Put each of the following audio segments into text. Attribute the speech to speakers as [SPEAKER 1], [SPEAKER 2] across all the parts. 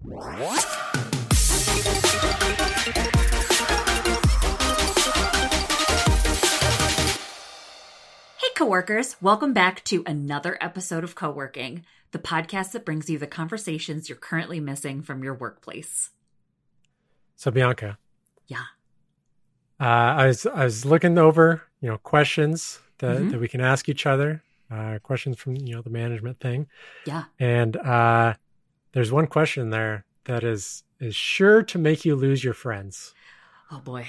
[SPEAKER 1] Hey, coworkers, welcome back to another episode of Co-working, the podcast that brings you the conversations you're currently missing from your workplace.
[SPEAKER 2] So Bianca,
[SPEAKER 1] Yeah.
[SPEAKER 2] uh, I was I was looking over you know questions that,
[SPEAKER 1] Mhm.
[SPEAKER 2] that we can ask each other, uh, questions from you know the management thing,
[SPEAKER 1] Yeah.
[SPEAKER 2] and uh, there's one question there that is is sure to make you lose your friends,
[SPEAKER 1] Oh boy.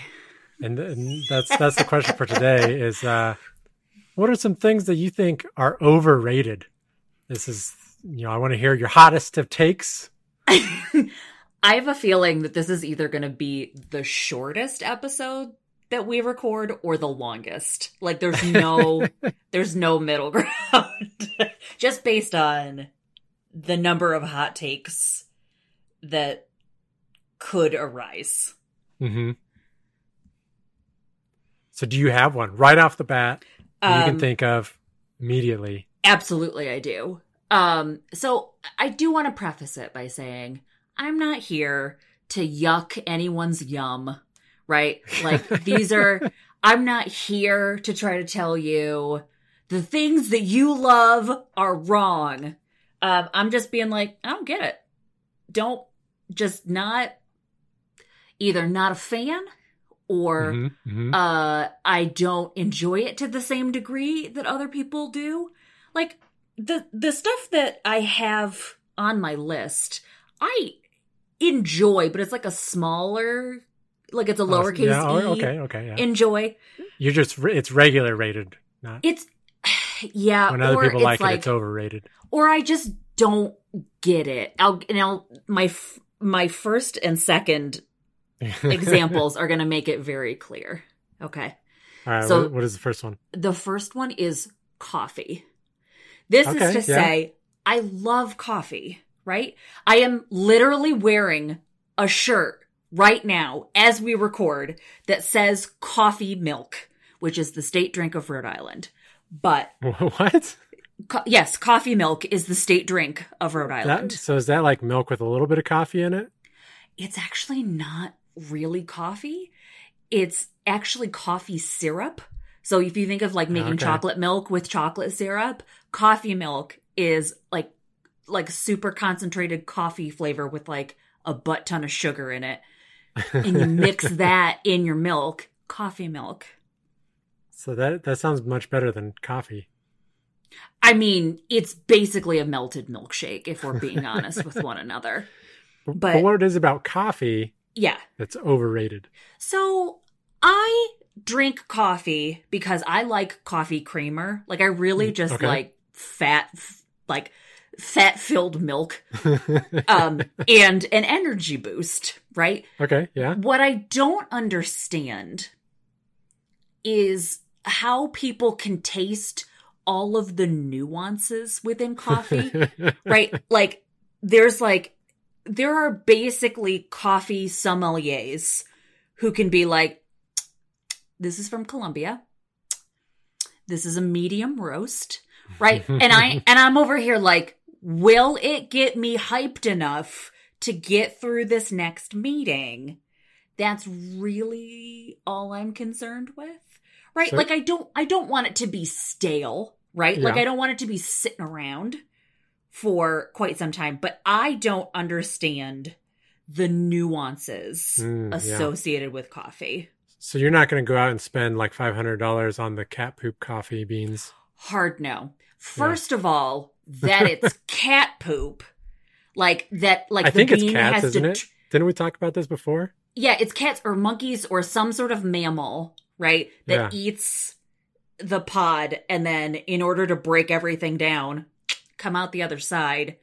[SPEAKER 2] and, and that's that's the question for today is uh, what are some things that you think are overrated? This is you know I want to hear your hottest of takes.
[SPEAKER 1] I have a feeling that this is either going to be the shortest episode that we record or the longest. Like there's no there's no middle ground. Just based on the number of hot takes that could arise.
[SPEAKER 2] hmm So do you have one right off the bat? that you
[SPEAKER 1] Um,
[SPEAKER 2] can think of immediately.
[SPEAKER 1] Absolutely, I do. Um, so I do want to preface it by saying I'm not here to yuck anyone's yum, right? Like these are, I'm not here to try to tell you the things that you love are wrong. Um, I'm just being like, I don't get it. Don't just not either not a fan or
[SPEAKER 2] Mhm, mhm.
[SPEAKER 1] uh I don't enjoy it to the same degree that other people do. Like the the stuff that I have on my list, I enjoy, but it's like a smaller like it's a
[SPEAKER 2] Oh,
[SPEAKER 1] lowercase
[SPEAKER 2] yeah, oh,
[SPEAKER 1] e.
[SPEAKER 2] okay, okay, yeah.
[SPEAKER 1] Enjoy.
[SPEAKER 2] You're just it's regular rated, not
[SPEAKER 1] It's yeah,
[SPEAKER 2] when other
[SPEAKER 1] or
[SPEAKER 2] people like,
[SPEAKER 1] like
[SPEAKER 2] it. It's overrated.
[SPEAKER 1] or I just don't get it. I'll now my f- my first and second examples are going to make it very clear. Okay.
[SPEAKER 2] All right,
[SPEAKER 1] So-
[SPEAKER 2] what, what is the first one?
[SPEAKER 1] The first one is coffee. This
[SPEAKER 2] Okay,
[SPEAKER 1] is to
[SPEAKER 2] yeah.
[SPEAKER 1] say, I love coffee, right? I am literally wearing a shirt right now as we record that says coffee milk, which is the state drink of Rhode Island. But
[SPEAKER 2] what?
[SPEAKER 1] co- yes, coffee milk is the state drink of Rhode Island.
[SPEAKER 2] That, so is that like milk with a little bit of coffee in it?
[SPEAKER 1] it's actually not really coffee. It's actually coffee syrup. So if you think of like making
[SPEAKER 2] Okay.
[SPEAKER 1] chocolate milk with chocolate syrup, coffee milk is like like super concentrated coffee flavor with like a butt ton of sugar in it. And you mix that in your milk, coffee milk.
[SPEAKER 2] So that that sounds much better than coffee.
[SPEAKER 1] I mean, it's basically a melted milkshake if we're being honest with one another.
[SPEAKER 2] But,
[SPEAKER 1] But-
[SPEAKER 2] what is about coffee
[SPEAKER 1] Yeah.
[SPEAKER 2] that's overrated?
[SPEAKER 1] So I drink coffee because I like coffee creamer. Like I really
[SPEAKER 2] Mm,
[SPEAKER 1] just
[SPEAKER 2] okay.
[SPEAKER 1] like fat, f- like fat filled milk, um, and an energy boost, right?
[SPEAKER 2] okay, yeah.
[SPEAKER 1] What I don't understand is how people can taste all of the nuances within coffee right? Like, there's like, there are basically coffee sommeliers who can be like, this is from Colombia. This is a medium roast, right? and I, and I'm over here like, will it get me hyped enough to get through this next meeting? That's really all I'm concerned with. Right?
[SPEAKER 2] So-
[SPEAKER 1] like I don't I don't want it to be stale, right? Like I don't want it to be sitting around for quite some time, but I don't understand the nuances
[SPEAKER 2] Mm, yeah.
[SPEAKER 1] associated with coffee.
[SPEAKER 2] So you're not going to go out and spend like five hundred dollars on the cat poop coffee beans.
[SPEAKER 1] Hard no. First of all, that it's cat poop. Like that like
[SPEAKER 2] I
[SPEAKER 1] the
[SPEAKER 2] think it's
[SPEAKER 1] bean
[SPEAKER 2] cats,
[SPEAKER 1] has
[SPEAKER 2] isn't
[SPEAKER 1] to
[SPEAKER 2] it? Didn't we talk about this before?
[SPEAKER 1] Yeah, it's cats or monkeys or some sort of mammal, right? That
[SPEAKER 2] Yeah.
[SPEAKER 1] eats the pod and then in order to break everything down, come out the other side,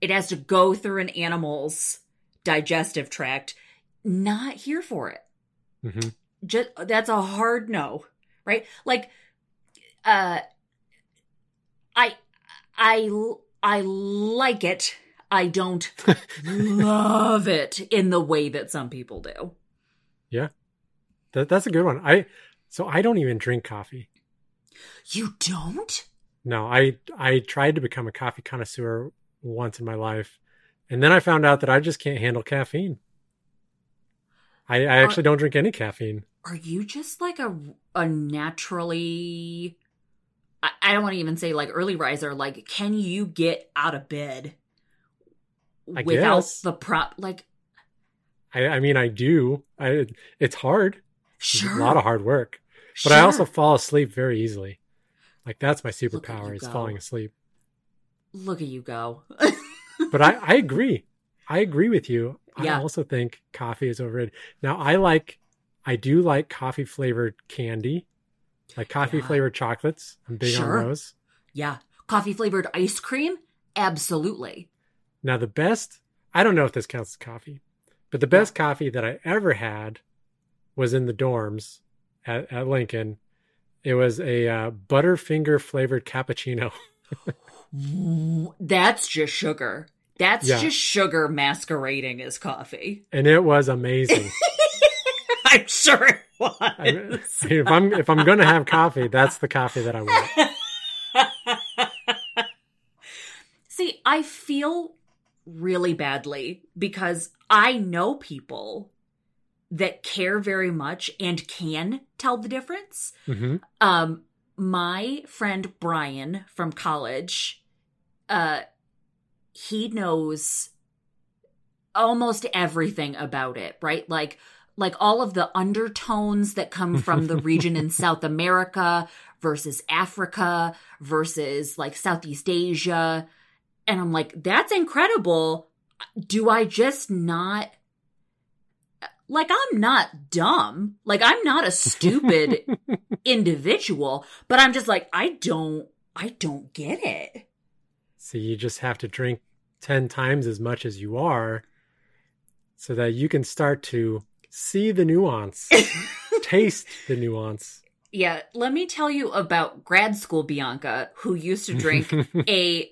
[SPEAKER 1] it has to go through an animal's digestive tract. Not here for it.
[SPEAKER 2] hmm
[SPEAKER 1] Just that's a hard no, right? Like uh I I I like it. I don't love it in the way that some people do.
[SPEAKER 2] That, that's a good one. I so I don't even drink coffee.
[SPEAKER 1] You don't?
[SPEAKER 2] No, I I tried to become a coffee connoisseur once in my life, And then I found out that I just can't handle caffeine. I, I actually don't drink any caffeine.
[SPEAKER 1] Are you just like a a naturally I, I don't want to even say like early riser, like can you get out of bed
[SPEAKER 2] I
[SPEAKER 1] without
[SPEAKER 2] guess.
[SPEAKER 1] the prop like
[SPEAKER 2] I, I mean, I do. I it's hard.
[SPEAKER 1] Sure
[SPEAKER 2] a lot of hard work, but I also fall asleep very easily. Like that's my superpower is
[SPEAKER 1] go.
[SPEAKER 2] falling asleep.
[SPEAKER 1] look at you go.
[SPEAKER 2] But I, I agree. I agree with you.
[SPEAKER 1] Yeah.
[SPEAKER 2] I also think coffee is overrated. Now I like, I do like coffee flavored candy, like coffee
[SPEAKER 1] Yeah.
[SPEAKER 2] flavored chocolates. I'm big
[SPEAKER 1] Sure.
[SPEAKER 2] on those.
[SPEAKER 1] yeah. Coffee flavored ice cream? Absolutely.
[SPEAKER 2] Now the best, I don't know if this counts as coffee, but the best coffee that I ever had was in the dorms at, at Lincoln. It was a uh, Butterfinger flavored cappuccino.
[SPEAKER 1] That's just sugar. That's
[SPEAKER 2] Yeah.
[SPEAKER 1] just sugar masquerading as coffee.
[SPEAKER 2] and it was amazing.
[SPEAKER 1] I'm sure it was.
[SPEAKER 2] I mean, if I'm if I'm gonna have coffee, that's the coffee that I want.
[SPEAKER 1] See, I feel really badly because I know people that care very much and can tell the difference.
[SPEAKER 2] hmm
[SPEAKER 1] Um, my friend Brian from college, uh, he knows almost everything about it, right? Like, like all of the undertones that come from the region in South America versus Africa versus like Southeast Asia. And I'm like, that's incredible. Do I just not like I'm not dumb. Like I'm not a stupid individual, but I'm just like I don't I don't get it.
[SPEAKER 2] So you just have to drink ten times as much as you are, so that you can start to see the nuance, taste the nuance.
[SPEAKER 1] yeah, let me tell you about grad school Bianca who used to drink a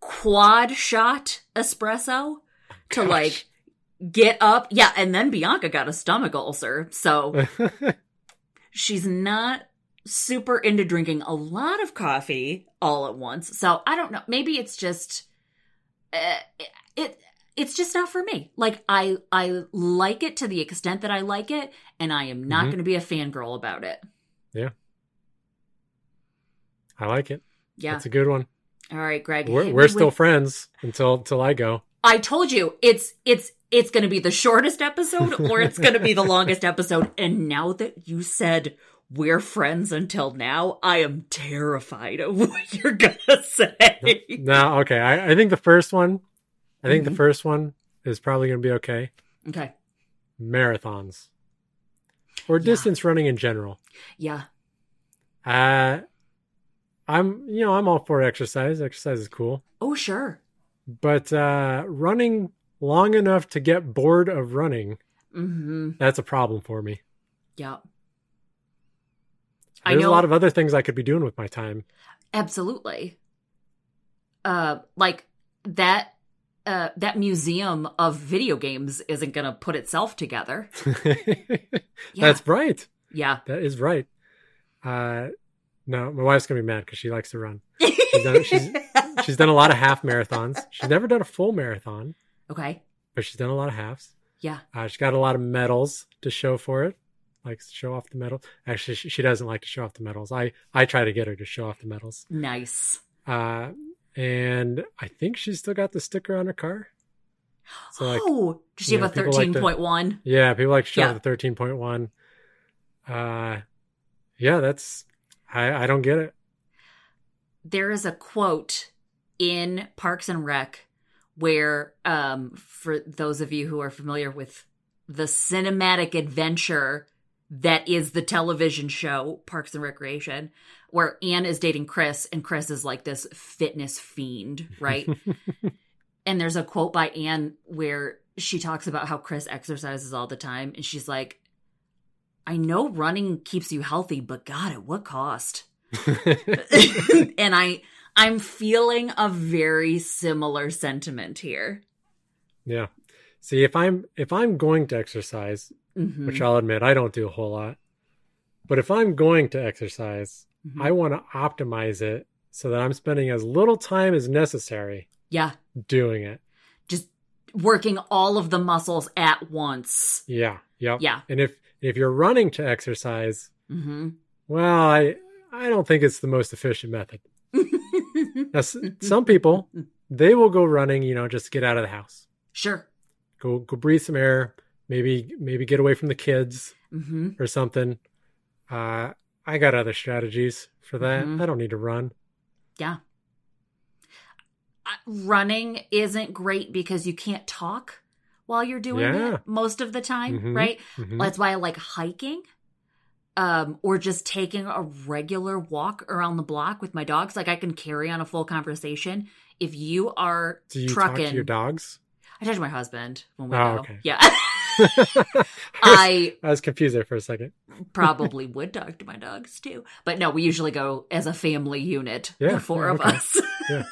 [SPEAKER 1] quad shot espresso to
[SPEAKER 2] Gosh.
[SPEAKER 1] like get up. Yeah, and then Bianca got a stomach ulcer. So she's not super into drinking a lot of coffee all at once. So I don't know. Maybe it's just uh, it it's just not for me. Like I I like it to the extent that I like it, and I am not
[SPEAKER 2] Mhm.
[SPEAKER 1] going to be a fangirl about it. Yeah.
[SPEAKER 2] I like it.
[SPEAKER 1] Yeah.
[SPEAKER 2] It's a good one.
[SPEAKER 1] All right, Greg.
[SPEAKER 2] We're, we're still
[SPEAKER 1] with-
[SPEAKER 2] friends until until I go.
[SPEAKER 1] I told you it's it's it's going to be the shortest episode or it's going to be the longest episode. And now that you said we're friends until now, I am terrified of what you're going to say.
[SPEAKER 2] No, okay. I, I think the first one, I think
[SPEAKER 1] Mhm.
[SPEAKER 2] the first one is probably going to be okay.
[SPEAKER 1] Okay.
[SPEAKER 2] Marathons or
[SPEAKER 1] Yeah.
[SPEAKER 2] distance running in general.
[SPEAKER 1] Yeah.
[SPEAKER 2] Uh, I'm you know I'm all for exercise. Exercise is cool,
[SPEAKER 1] Oh, sure.
[SPEAKER 2] but uh, running long enough to get bored of running
[SPEAKER 1] Mm-hmm.
[SPEAKER 2] that's a problem for me.
[SPEAKER 1] Yeah. I
[SPEAKER 2] There's a lot of other things I could be doing with my time.
[SPEAKER 1] Absolutely. Uh, like that. Uh, that museum of video games isn't going to put itself together. Yeah.
[SPEAKER 2] That's right.
[SPEAKER 1] Yeah.
[SPEAKER 2] That is right. Uh, no, my wife's gonna be mad because she likes to run. She's done, she's, she's done a lot of half marathons. She's never done a full marathon,
[SPEAKER 1] okay.
[SPEAKER 2] but she's done a lot of halves.
[SPEAKER 1] Yeah.
[SPEAKER 2] Uh, she's got a lot of medals to show for it. Likes to show off the medals. Actually, she, she doesn't like to show off the medals. I I try to get her to show off the medals.
[SPEAKER 1] Nice.
[SPEAKER 2] Uh, and I think she's still got the sticker on her car. So like,
[SPEAKER 1] oh, does she
[SPEAKER 2] you know,
[SPEAKER 1] have a
[SPEAKER 2] people like to-
[SPEAKER 1] thirteen point one?
[SPEAKER 2] yeah, people like to show
[SPEAKER 1] Yeah.
[SPEAKER 2] off the thirteen point one. Uh, yeah, that's I I don't get it.
[SPEAKER 1] There is a quote in Parks and Rec where, um, for those of you who are familiar with the cinematic adventure that is the television show Parks and Recreation, where Ann is dating Chris and Chris is like this fitness fiend, right? and there's a quote by Ann where she talks about how Chris exercises all the time, and she's like, "I know running keeps you healthy, but God, at what cost?" and I, I'm feeling a very similar sentiment here.
[SPEAKER 2] yeah. See, if I'm if I'm going to exercise,
[SPEAKER 1] Mhm.
[SPEAKER 2] which I'll admit I don't do a whole lot, but if I'm going to exercise,
[SPEAKER 1] Mhm.
[SPEAKER 2] I want to optimize it so that I'm spending as little time as necessary
[SPEAKER 1] yeah,
[SPEAKER 2] doing it.
[SPEAKER 1] just working all of the muscles at once.
[SPEAKER 2] Yeah. Yep.
[SPEAKER 1] Yeah.
[SPEAKER 2] And if if you're running to exercise,
[SPEAKER 1] hmm
[SPEAKER 2] well, I I don't think it's the most efficient method. Now, some people they will go running, you know, just get out of the house,
[SPEAKER 1] Sure.
[SPEAKER 2] go go breathe some air, maybe maybe get away from the kids
[SPEAKER 1] hmm
[SPEAKER 2] or something. Uh, I got other strategies for that.
[SPEAKER 1] Mhm.
[SPEAKER 2] I don't need to run.
[SPEAKER 1] Yeah. Uh, Running isn't great because you can't talk while you're doing
[SPEAKER 2] Yeah.
[SPEAKER 1] it most of the time,
[SPEAKER 2] Mhm.
[SPEAKER 1] right? That's why I like hiking. Um, or just taking a regular walk around the block with my dogs. Like I can carry on a full conversation. If you are
[SPEAKER 2] Do you
[SPEAKER 1] trucking,
[SPEAKER 2] talk to your dogs?
[SPEAKER 1] I talk to my husband when we
[SPEAKER 2] Oh,
[SPEAKER 1] go.
[SPEAKER 2] okay.
[SPEAKER 1] Yeah,
[SPEAKER 2] I,
[SPEAKER 1] I
[SPEAKER 2] was confused there for a second.
[SPEAKER 1] probably would talk to my dogs too. But no, we usually go as a family unit,
[SPEAKER 2] Yeah,
[SPEAKER 1] the four
[SPEAKER 2] yeah,
[SPEAKER 1] of
[SPEAKER 2] okay.
[SPEAKER 1] us.
[SPEAKER 2] Yeah.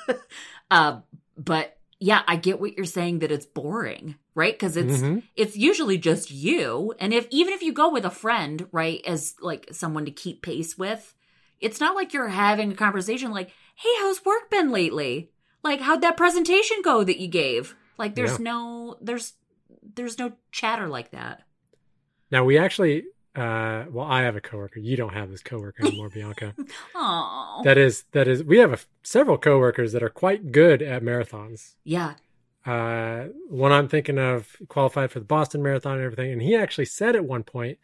[SPEAKER 1] uh, but yeah, I get what you're saying that it's boring, right? Because it's
[SPEAKER 2] Mhm.
[SPEAKER 1] it's usually just you, and if even if you go with a friend, right, as like someone to keep pace with, it's not like you're having a conversation like, "Hey, how's work been lately? Like, how'd that presentation go that you gave?" Like, there's
[SPEAKER 2] Yeah.
[SPEAKER 1] no there's there's no chatter like that.
[SPEAKER 2] Now we actually, uh, well, I have a coworker. You don't have this coworker anymore, Bianca.
[SPEAKER 1] Oh,
[SPEAKER 2] That is that is. We have a, several coworkers that are quite good at marathons.
[SPEAKER 1] yeah.
[SPEAKER 2] Uh, one I'm thinking of qualified for the Boston Marathon and everything, and he actually said at one point,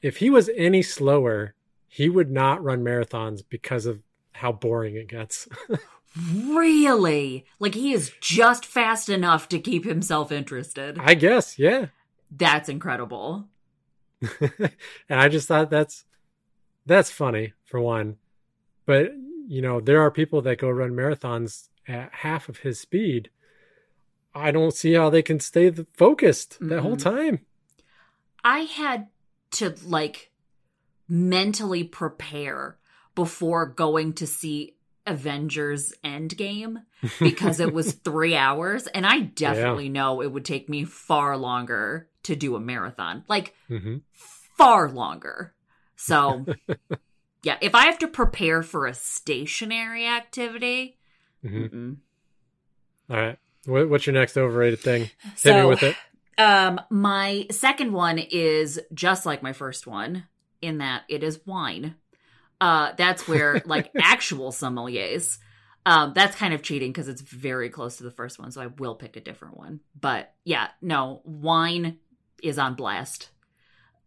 [SPEAKER 2] if he was any slower, he would not run marathons because of how boring it gets.
[SPEAKER 1] Really? Like he is just fast enough to keep himself interested.
[SPEAKER 2] I guess, yeah.
[SPEAKER 1] That's incredible.
[SPEAKER 2] and I just thought that's that's funny for one. But you know, there are people that go run marathons at half of his speed. I don't see how they can stay focused that whole time.
[SPEAKER 1] I had to like mentally prepare before going to see Avengers Endgame because it was three hours. And I definitely know it would take me far longer to do a marathon. Like,
[SPEAKER 2] hmm
[SPEAKER 1] far longer. So, yeah, if I have to prepare for a stationary activity,
[SPEAKER 2] hmm
[SPEAKER 1] mm-mm.
[SPEAKER 2] All right. What, what's your next overrated thing? Hit me with it.
[SPEAKER 1] Um, my second one is just like my first one in that it is wine. Uh, that's where like actual sommeliers. Um, that's kind of cheating because it's very close to the first one, so I will pick a different one. But yeah, no, wine is on blast.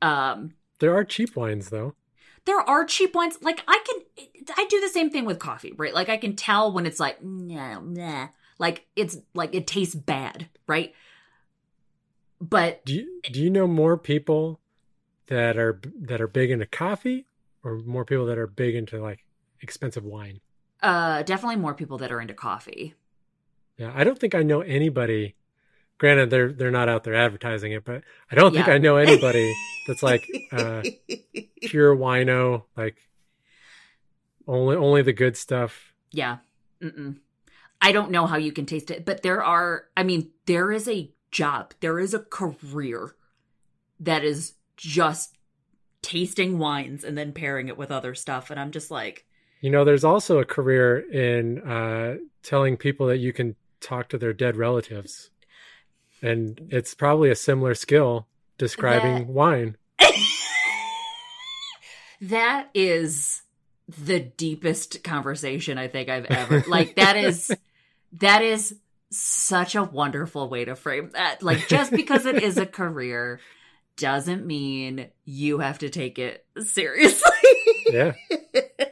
[SPEAKER 1] Um,
[SPEAKER 2] There are cheap wines though.
[SPEAKER 1] there are cheap wines. Like I can, I do the same thing with coffee, right? Like I can tell when it's like, nah, nah, like it's like it tastes bad, right? But
[SPEAKER 2] Do you do you know more people that are that are big into coffee, or more people that are big into like expensive wine?
[SPEAKER 1] uh, definitely more people that are into coffee.
[SPEAKER 2] Yeah, I don't think I know anybody. Granted, they're they're not out there advertising it, but I don't think I know anybody that's like uh, pure wino, like only only the good stuff.
[SPEAKER 1] yeah. Mm-mm. I don't know how you can taste it, but there are, I mean, there is a job, there is a career that is just tasting wines and then pairing it with other stuff. And I'm just like,
[SPEAKER 2] You know, there's also a career in uh, telling people that you can talk to their dead relatives, and it's probably a similar skill describing
[SPEAKER 1] That-
[SPEAKER 2] wine.
[SPEAKER 1] that is the deepest conversation I think I've ever like that is that is such a wonderful way to frame that. Like just because it is a career doesn't mean you have to take it seriously.
[SPEAKER 2] Yeah,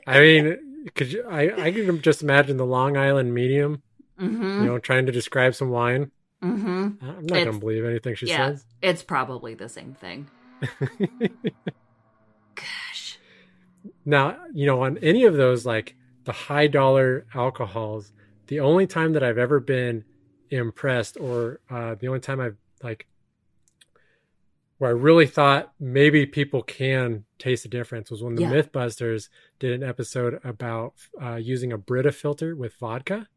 [SPEAKER 2] I mean, could you? I I can just imagine the Long Island medium,
[SPEAKER 1] hmm
[SPEAKER 2] you know, trying to describe some wine.
[SPEAKER 1] hmm
[SPEAKER 2] I'm not gonna believe anything she
[SPEAKER 1] yeah.
[SPEAKER 2] says.
[SPEAKER 1] It's probably the same thing. Gosh.
[SPEAKER 2] Now, you know, on any of those like the high dollar alcohols, the only time that I've ever been impressed or uh the only time I've like where I really thought maybe people can taste the difference was when the
[SPEAKER 1] Yeah.
[SPEAKER 2] Mythbusters did an episode about uh using a Brita filter with vodka.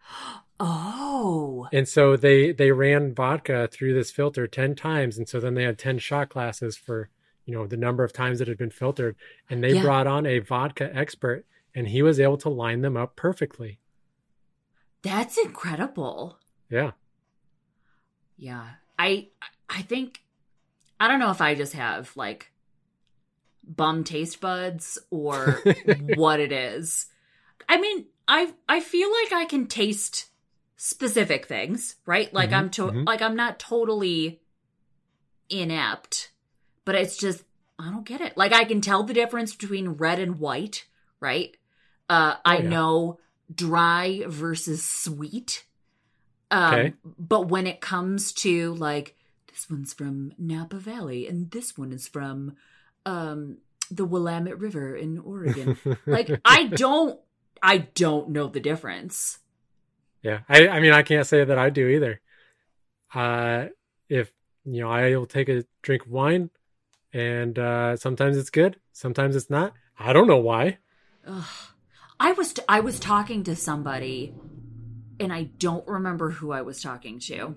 [SPEAKER 1] Oh.
[SPEAKER 2] And so they they ran vodka through this filter 10 times and so then they had 10 shot glasses for you know the number of times it had been filtered and they
[SPEAKER 1] Yeah.
[SPEAKER 2] brought on a vodka expert and he was able to line them up perfectly.
[SPEAKER 1] That's incredible.
[SPEAKER 2] Yeah.
[SPEAKER 1] Yeah. I I think I don't know if I just have like bum taste buds or what it is. I mean, I I feel like I can taste specific things, right? Like
[SPEAKER 2] Mhm,
[SPEAKER 1] I'm to
[SPEAKER 2] mhm.
[SPEAKER 1] like I'm not totally inept, but it's just I don't get it. Like I can tell the difference between red and white, right? Uh I
[SPEAKER 2] Oh, yeah.
[SPEAKER 1] know dry versus sweet. Um
[SPEAKER 2] Okay.
[SPEAKER 1] but when it comes to like this one's from Napa Valley and this one is from um the Willamette River in Oregon. like I don't I don't know the difference.
[SPEAKER 2] Yeah, I, I mean, I can't say that I do either. Uh, if you know, I'll take a drink of wine, and uh, sometimes it's good, sometimes it's not. I don't know why.
[SPEAKER 1] Ugh. I was I was talking to somebody, and I don't remember who I was talking to.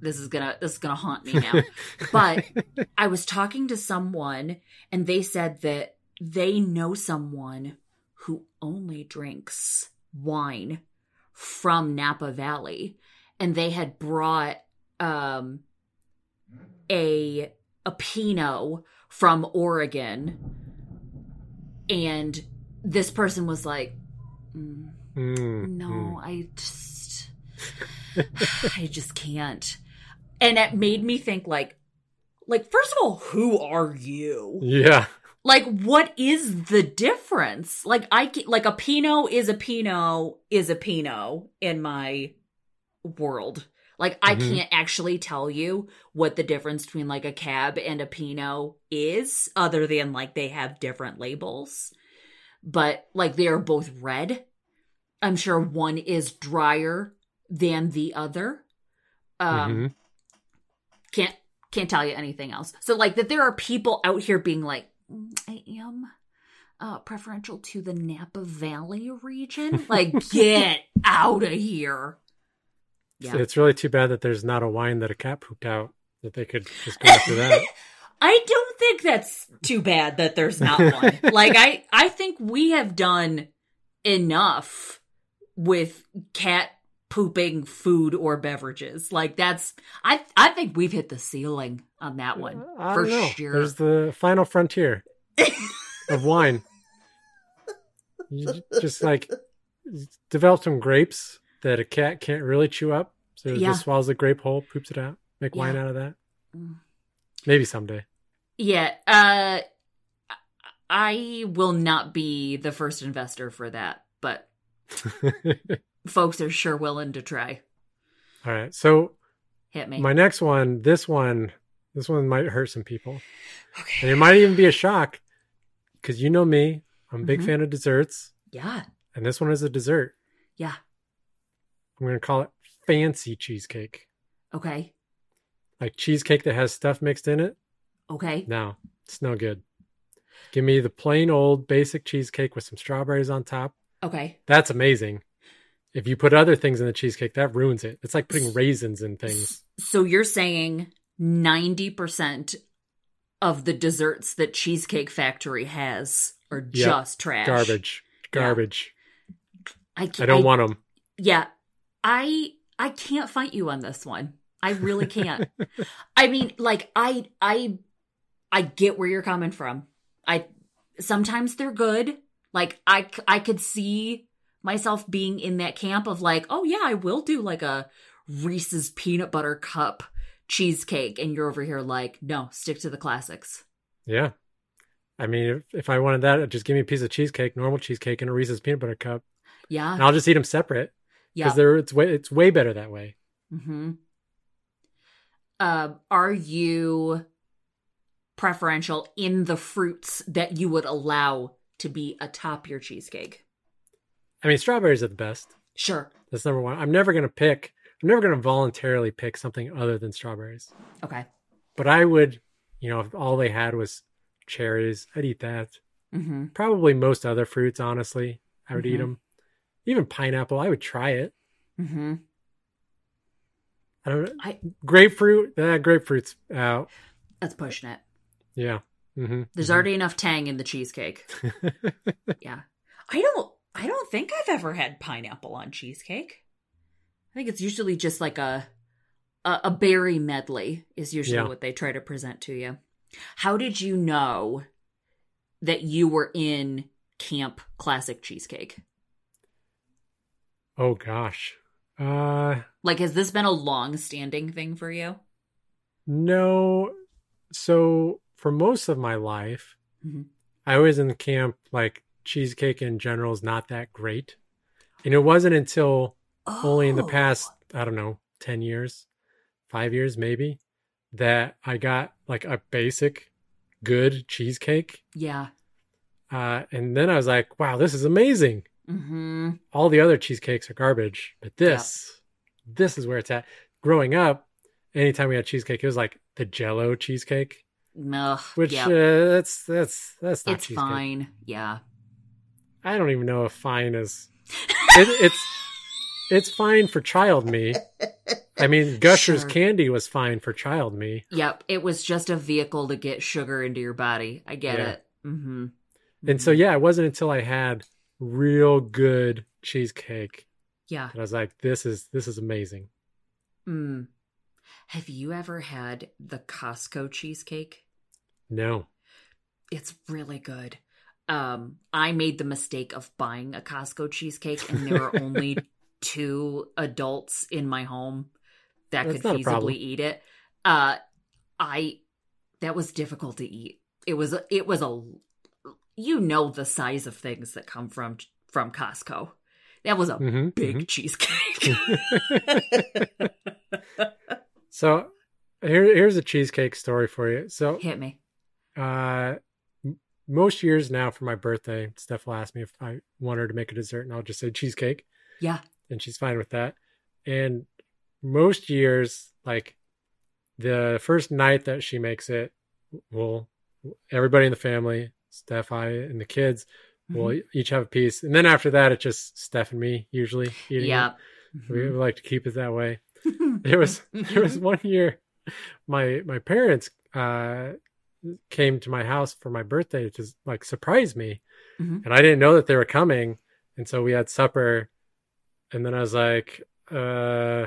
[SPEAKER 1] This is gonna this is gonna haunt me now. but I was talking to someone, and they said that they know someone who only drinks wine from Napa Valley, and they had brought um a a Pinot from Oregon, and this person was like, "Mm,
[SPEAKER 2] Mm,
[SPEAKER 1] "No,
[SPEAKER 2] mm.
[SPEAKER 1] I just, I just can't," and it made me think like, like first of all, who are you?
[SPEAKER 2] Yeah,
[SPEAKER 1] like what is the difference like i like a pinot is a pinot is a pinot in my world like i
[SPEAKER 2] Mhm.
[SPEAKER 1] can't actually tell you what the difference between like a cab and a pinot is other than like they have different labels but like they are both red i'm sure one is drier than the other um
[SPEAKER 2] Mhm.
[SPEAKER 1] can't can't tell you anything else. So like that there are people out here being like, "Mm, I am uh preferential to the Napa Valley region. Like get out of here. Yeah.
[SPEAKER 2] it's really too bad that there's not a wine that a cat pooped out that they could just go after that.
[SPEAKER 1] I don't think that's too bad that there's not one. like I I think we have done enough with cat pooping food or beverages. Like that's I I think we've hit the ceiling on that one.
[SPEAKER 2] I
[SPEAKER 1] for sure.
[SPEAKER 2] There's the final frontier of wine. You just like develop some grapes that a cat can't really chew up, so it
[SPEAKER 1] Yeah.
[SPEAKER 2] just swallows the grape whole, poops it out, make wine out of that.
[SPEAKER 1] Mm.
[SPEAKER 2] Maybe someday.
[SPEAKER 1] Yeah, uh I will not be the first investor for that, but folks are sure willing to try.
[SPEAKER 2] All right. So
[SPEAKER 1] Hit me.
[SPEAKER 2] my next one, this one, this one might hurt some people,
[SPEAKER 1] okay.
[SPEAKER 2] and it might even be a shock because you know me, I'm a big
[SPEAKER 1] Mhm.
[SPEAKER 2] fan of desserts,
[SPEAKER 1] Yeah.
[SPEAKER 2] and this one is a dessert.
[SPEAKER 1] Yeah.
[SPEAKER 2] I'm going to call it fancy cheesecake,
[SPEAKER 1] Okay.
[SPEAKER 2] like cheesecake that has stuff mixed in it.
[SPEAKER 1] Okay.
[SPEAKER 2] No, it's no good. Give me the plain old basic cheesecake with some strawberries on top.
[SPEAKER 1] Okay.
[SPEAKER 2] That's amazing. If you put other things in the cheesecake, that ruins it. It's like putting raisins in things.
[SPEAKER 1] So you're saying 90% of the desserts that Cheesecake Factory has are
[SPEAKER 2] Yep.
[SPEAKER 1] just trash.
[SPEAKER 2] Garbage.
[SPEAKER 1] Yeah.
[SPEAKER 2] Garbage.
[SPEAKER 1] I, can't,
[SPEAKER 2] I don't want them.
[SPEAKER 1] Yeah. I I can't fight you on this one. I really can't. I mean, like I I I get where you're coming from. I sometimes they're good. Like I I could see myself being in that camp of like, "Oh yeah, I will do like a Reese's peanut butter cup cheesecake." And you're over here like, "No, stick to the classics."
[SPEAKER 2] Yeah. I mean, if, if I wanted that, just give me a piece of cheesecake, normal cheesecake, and a Reese's peanut butter cup,
[SPEAKER 1] Yeah.
[SPEAKER 2] and I'll just eat them separate
[SPEAKER 1] Yeah.
[SPEAKER 2] because they're it's way it's way better that way.
[SPEAKER 1] Mm-hmm. Uh, are you preferential in the fruits that you would allow to be atop your cheesecake?
[SPEAKER 2] I mean, strawberries are the best.
[SPEAKER 1] Sure.
[SPEAKER 2] That's number one. I'm never gonna pick. I'm never gonna voluntarily pick something other than strawberries.
[SPEAKER 1] Okay.
[SPEAKER 2] But I would, you know, if all they had was cherries, I'd eat that.
[SPEAKER 1] Mm-hmm.
[SPEAKER 2] Probably most other fruits, honestly, I would eat
[SPEAKER 1] Mhm.
[SPEAKER 2] them. Even pineapple, I would try it.
[SPEAKER 1] Mm-hmm.
[SPEAKER 2] I don't know.
[SPEAKER 1] I
[SPEAKER 2] Grapefruit, uh, grapefruit's out.
[SPEAKER 1] that's pushing it.
[SPEAKER 2] Yeah. hmm
[SPEAKER 1] There's already enough tang in the cheesecake. Yeah. I don't I don't think I've ever had pineapple on cheesecake. I think it's usually just like a a, a berry medley is usually
[SPEAKER 2] Yeah.
[SPEAKER 1] what they try to present to you. How did you know that you were in Camp Classic Cheesecake?
[SPEAKER 2] Oh gosh. Uh
[SPEAKER 1] Like, has this been a long standing thing for you?
[SPEAKER 2] no. So for most of my life,
[SPEAKER 1] Mhm.
[SPEAKER 2] I was in the camp like cheesecake in general is not that great. And it wasn't until only in the
[SPEAKER 1] Oh.
[SPEAKER 2] past, I don't know, 10 years, 5 years maybe, that I got like a basic good cheesecake.
[SPEAKER 1] Yeah.
[SPEAKER 2] Uh and then I was like, wow, this is amazing.
[SPEAKER 1] Mm-hmm.
[SPEAKER 2] all the other cheesecakes are garbage, but this, this is where it's at. Growing up, anytime we had cheesecake, it was like the Jello cheesecake,
[SPEAKER 1] Ugh,
[SPEAKER 2] which uh, that's that's that's not
[SPEAKER 1] it's
[SPEAKER 2] cheesecake.
[SPEAKER 1] fine. Yeah.
[SPEAKER 2] I don't even know if fine is. It, it's it's fine for child me. I mean, Gushers
[SPEAKER 1] Sure.
[SPEAKER 2] candy was fine for child me,
[SPEAKER 1] Yep. It was just a vehicle to get sugar into your body. I get
[SPEAKER 2] Yeah.
[SPEAKER 1] it. Mm-hmm.
[SPEAKER 2] and so yeah, it wasn't until I had real good cheesecake
[SPEAKER 1] Yeah.
[SPEAKER 2] that I was like, this is this is amazing.
[SPEAKER 1] Mm. Have you ever had the Costco cheesecake?
[SPEAKER 2] No,
[SPEAKER 1] It's really good. Um, I made the mistake of buying a Costco cheesecake, and there were only two adults in my home that
[SPEAKER 2] That's
[SPEAKER 1] could
[SPEAKER 2] not a problem.
[SPEAKER 1] feasibly eat it. Uh, I that was difficult to eat. It was it was a you know the size of things that come from from Costco. That was a
[SPEAKER 2] hmm
[SPEAKER 1] big cheesecake.
[SPEAKER 2] So here, here's a cheesecake story for you. So
[SPEAKER 1] Hit me.
[SPEAKER 2] uh, m- most years now for my birthday, Steph will ask me if I want her to make a dessert, and I'll just say cheesecake,
[SPEAKER 1] Yeah.
[SPEAKER 2] and she's fine with that. And most years, like the first night that she makes it, we'll everybody in the family, Steph, I, and the kids, will
[SPEAKER 1] Mm-hmm.
[SPEAKER 2] each have a piece, and then after that, it's just Steph and me usually eating.
[SPEAKER 1] Yeah.
[SPEAKER 2] it. we like to keep it that way. There was there was one year my my parents uh came to my house for my birthday to like surprise me.
[SPEAKER 1] Mhm.
[SPEAKER 2] and i didn't know that they were coming. And so we had supper. And then i was like uh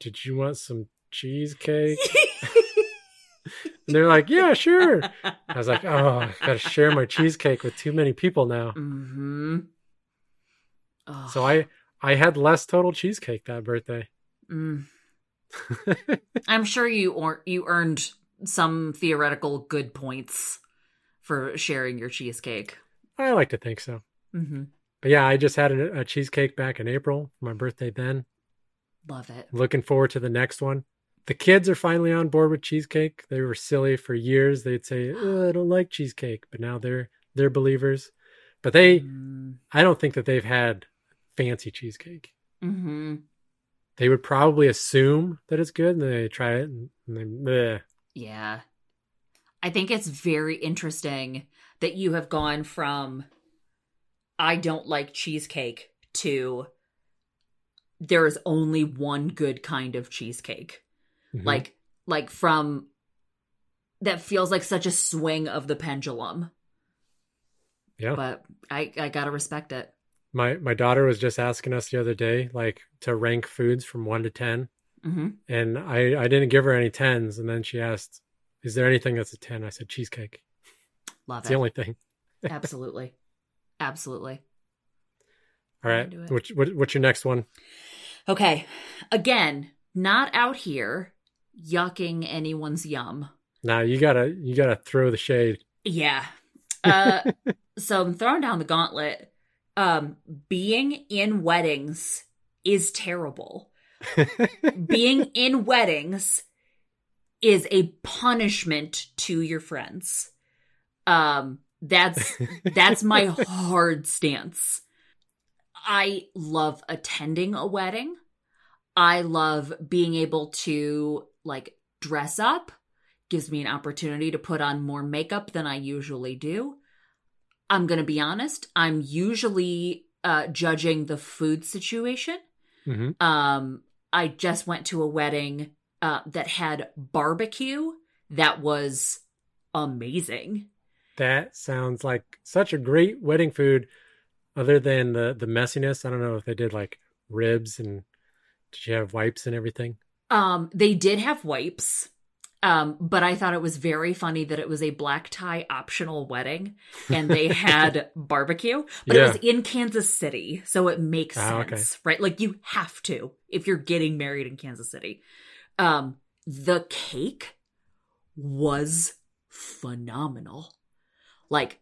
[SPEAKER 2] did you want some cheesecake? And they're like yeah sure. I was like oh i gotta share my cheesecake with too many people now.
[SPEAKER 1] Mm-hmm.
[SPEAKER 2] so i i had less total cheesecake that birthday
[SPEAKER 1] Mm. I'm sure you or you earned some theoretical good points for sharing your cheesecake.
[SPEAKER 2] i like to think so
[SPEAKER 1] Mm-hmm.
[SPEAKER 2] But yeah, I just had a, a cheesecake back in April for my birthday then.
[SPEAKER 1] Love it.
[SPEAKER 2] Looking forward to the next one. The kids are finally on board with cheesecake. They were silly for years. They'd say, "Ugh, "I don't like cheesecake," but now they're they're believers. But they,
[SPEAKER 1] Mm-hmm.
[SPEAKER 2] I don't think that they've had fancy cheesecake.
[SPEAKER 1] Mm-hmm.
[SPEAKER 2] They would probably assume that it's good, and then they try it, and, they, bleh.
[SPEAKER 1] Yeah. I think it's very interesting that you have gone from I don't like cheesecake to there's only one good kind of cheesecake.
[SPEAKER 2] Mhm.
[SPEAKER 1] Like like from that feels like such a swing of the pendulum.
[SPEAKER 2] yeah.
[SPEAKER 1] But I I got to respect it.
[SPEAKER 2] My my daughter was just asking us the other day, like to rank foods from one to ten,
[SPEAKER 1] Mhm.
[SPEAKER 2] and I I didn't give her any tens, and then she asked, "Is there anything that's a 10? I said cheesecake.
[SPEAKER 1] Love
[SPEAKER 2] It's
[SPEAKER 1] it.
[SPEAKER 2] the only thing.
[SPEAKER 1] Absolutely. Absolutely.
[SPEAKER 2] All right, which what, what's your next one?
[SPEAKER 1] Okay. Again, not out here yucking anyone's yum.
[SPEAKER 2] Now you gotta you gotta throw the shade.
[SPEAKER 1] Yeah. Uh so I'm throwing down the gauntlet. Um being in weddings is terrible. being in weddings is a punishment to your friends. Um that's that's my hard stance. I love attending a wedding. I love being able to like dress up. Gives me an opportunity to put on more makeup than I usually do. I'm going to be honest, I'm usually uh judging the food situation.
[SPEAKER 2] hmm
[SPEAKER 1] Um, I just went to a wedding uh, that had barbecue that was amazing.
[SPEAKER 2] That sounds like such a great wedding food. Other than the the messiness, I don't know if they did like ribs and did you have wipes and everything.
[SPEAKER 1] Um, they did have wipes. Um, but I thought it was very funny that it was a black tie optional wedding and they had barbecue, but
[SPEAKER 2] Yeah.
[SPEAKER 1] it was in Kansas City. So it makes
[SPEAKER 2] Ah, okay.
[SPEAKER 1] sense, right? Like you have to if you're getting married in Kansas City. Um, the cake was phenomenal. Like,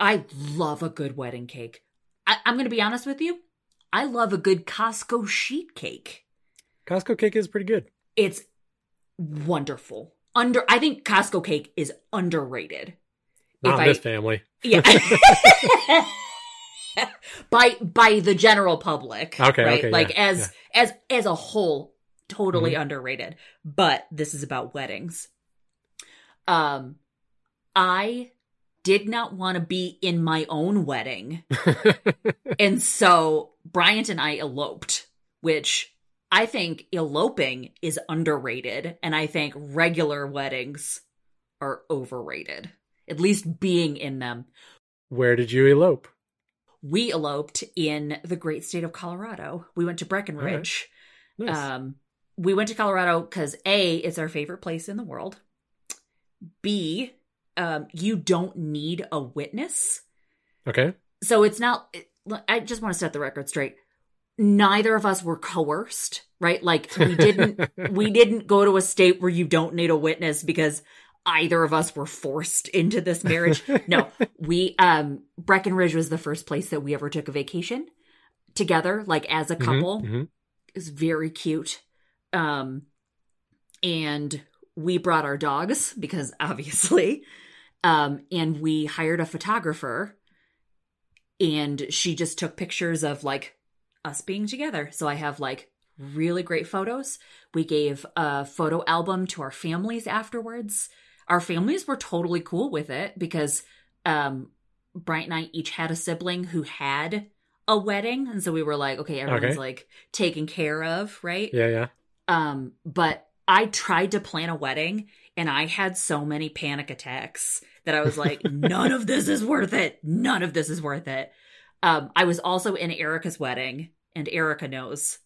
[SPEAKER 1] I love a good wedding cake. I, I'm going to be honest with you. I love a good Costco sheet cake.
[SPEAKER 2] Costco cake is pretty good.
[SPEAKER 1] It's wonderful. Under, I think Costco cake is underrated.
[SPEAKER 2] Not
[SPEAKER 1] If
[SPEAKER 2] in
[SPEAKER 1] I-
[SPEAKER 2] this family.
[SPEAKER 1] Yeah. by by the general public.
[SPEAKER 2] Okay,
[SPEAKER 1] Right.
[SPEAKER 2] okay,
[SPEAKER 1] like
[SPEAKER 2] yeah,
[SPEAKER 1] as as as a whole, totally
[SPEAKER 2] Mm-hmm.
[SPEAKER 1] underrated. But this is about weddings. Um I did not want to be in my own wedding. and so Bryant and I eloped, which I think eloping is underrated. And I think regular weddings are overrated. At least being in them.
[SPEAKER 2] Where did you elope?
[SPEAKER 1] We eloped in the great state of Colorado. We went to Breckenridge.
[SPEAKER 2] Nice.
[SPEAKER 1] Um, we went to Colorado because A, it's our favorite place in the world. B, um, you don't need a witness.
[SPEAKER 2] okay.
[SPEAKER 1] So it's not, I just want to set the record straight. Neither of us were coerced, right? Like we didn't, we didn't go to a state where you don't need a witness because either of us were forced into this marriage. No, we, um, Breckenridge was the first place that we ever took a vacation together, like as a
[SPEAKER 2] Mhm,
[SPEAKER 1] couple
[SPEAKER 2] mhm.
[SPEAKER 1] is very cute. Um, and we brought our dogs because obviously, um, and we hired a photographer and she just took pictures of like us being together. So I have like really great photos. We gave a photo album to our families afterwards. Our families were totally cool with it because, um, Bryant and I each had a sibling who had a wedding. And so we were like, okay, everyone's
[SPEAKER 2] Okay.
[SPEAKER 1] like taken care of, right?
[SPEAKER 2] Yeah, yeah.
[SPEAKER 1] Um, but I tried to plan a wedding and I had so many panic attacks that I was like, none of this is worth it. None of this is worth it. Um, I was also in Erica's wedding and Erica knows.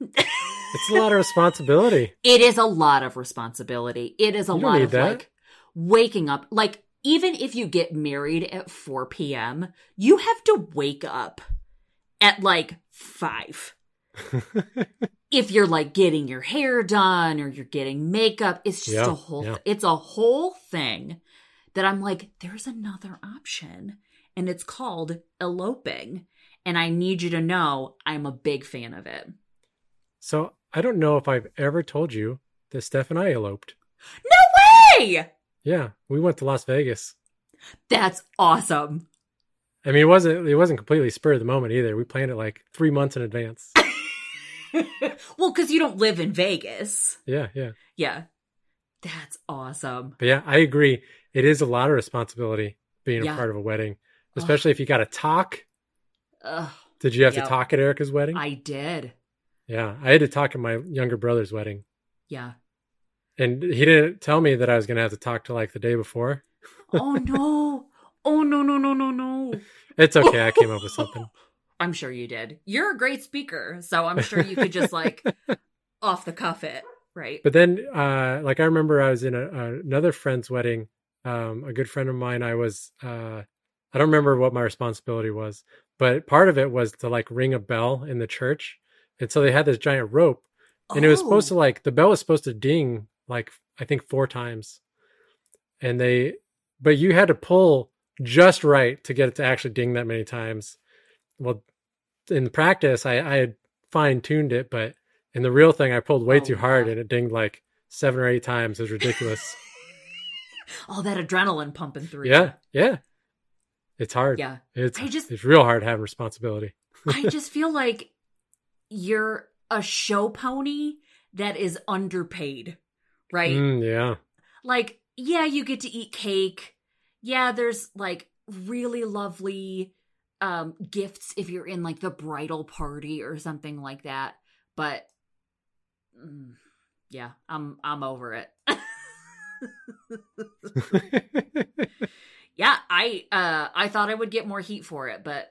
[SPEAKER 2] It's a lot of responsibility.
[SPEAKER 1] It is a lot of responsibility. It is a lot of
[SPEAKER 2] that.
[SPEAKER 1] like waking up. Like, even if you get married at 4 p.m., you have to wake up at like 5. if you're like getting your hair done or you're getting makeup, it's just
[SPEAKER 2] Yeah,
[SPEAKER 1] a whole
[SPEAKER 2] yeah.
[SPEAKER 1] it's a whole thing that I'm like there's another option and it's called eloping and I need you to know I'm a big fan of it.
[SPEAKER 2] so I don't know if I've ever told you that Steph and I eloped.
[SPEAKER 1] No way!
[SPEAKER 2] Yeah, we went to Las Vegas.
[SPEAKER 1] That's awesome.
[SPEAKER 2] I mean, it wasn't it wasn't completely spur of the moment either. We planned it like three months in advance.
[SPEAKER 1] well, cuz you don't live in Vegas.
[SPEAKER 2] Yeah, yeah.
[SPEAKER 1] Yeah. That's awesome.
[SPEAKER 2] But yeah, I agree. It is a lot of responsibility being
[SPEAKER 1] Yeah.
[SPEAKER 2] a part of a wedding, especially if you got to talk.
[SPEAKER 1] Ugh,
[SPEAKER 2] Did you have
[SPEAKER 1] Yep.
[SPEAKER 2] to talk at Erica's wedding?
[SPEAKER 1] I did.
[SPEAKER 2] yeah, I had to talk at my younger brother's wedding,
[SPEAKER 1] Yeah.
[SPEAKER 2] and he didn't tell me that I was going to have to talk to like the day before.
[SPEAKER 1] Oh no. Oh no no no no no.
[SPEAKER 2] It's okay. I came up with something.
[SPEAKER 1] I'm sure you did. You're a great speaker, so I'm sure you could just like off the cuff it, right?
[SPEAKER 2] But then, uh, like I remember, I was in a, another friend's wedding. Um, a good friend of mine. I was. Uh, I don't remember what my responsibility was, but part of it was to like ring a bell in the church, and so they had this giant rope, and it was supposed to
[SPEAKER 1] Oh.
[SPEAKER 2] like the bell was supposed to ding like I think four times, and they, but you had to pull just right to get it to actually ding that many times. Well, in practice, I, I had fine tuned it, but in the real thing, I pulled way
[SPEAKER 1] Oh,
[SPEAKER 2] too hard and it dinged like seven or eight times. It was ridiculous.
[SPEAKER 1] all that adrenaline pumping through.
[SPEAKER 2] yeah, yeah. It's hard.
[SPEAKER 1] Yeah.
[SPEAKER 2] It's
[SPEAKER 1] I just-
[SPEAKER 2] it's real hard having responsibility.
[SPEAKER 1] I just feel like you're a show pony that is underpaid, right?
[SPEAKER 2] Mm, yeah.
[SPEAKER 1] like yeah you get to eat cake yeah there's like really lovely um gifts if you're in like the bridal party or something like that but mm, yeah i'm i'm over it yeah i uh i thought i would get more heat for it but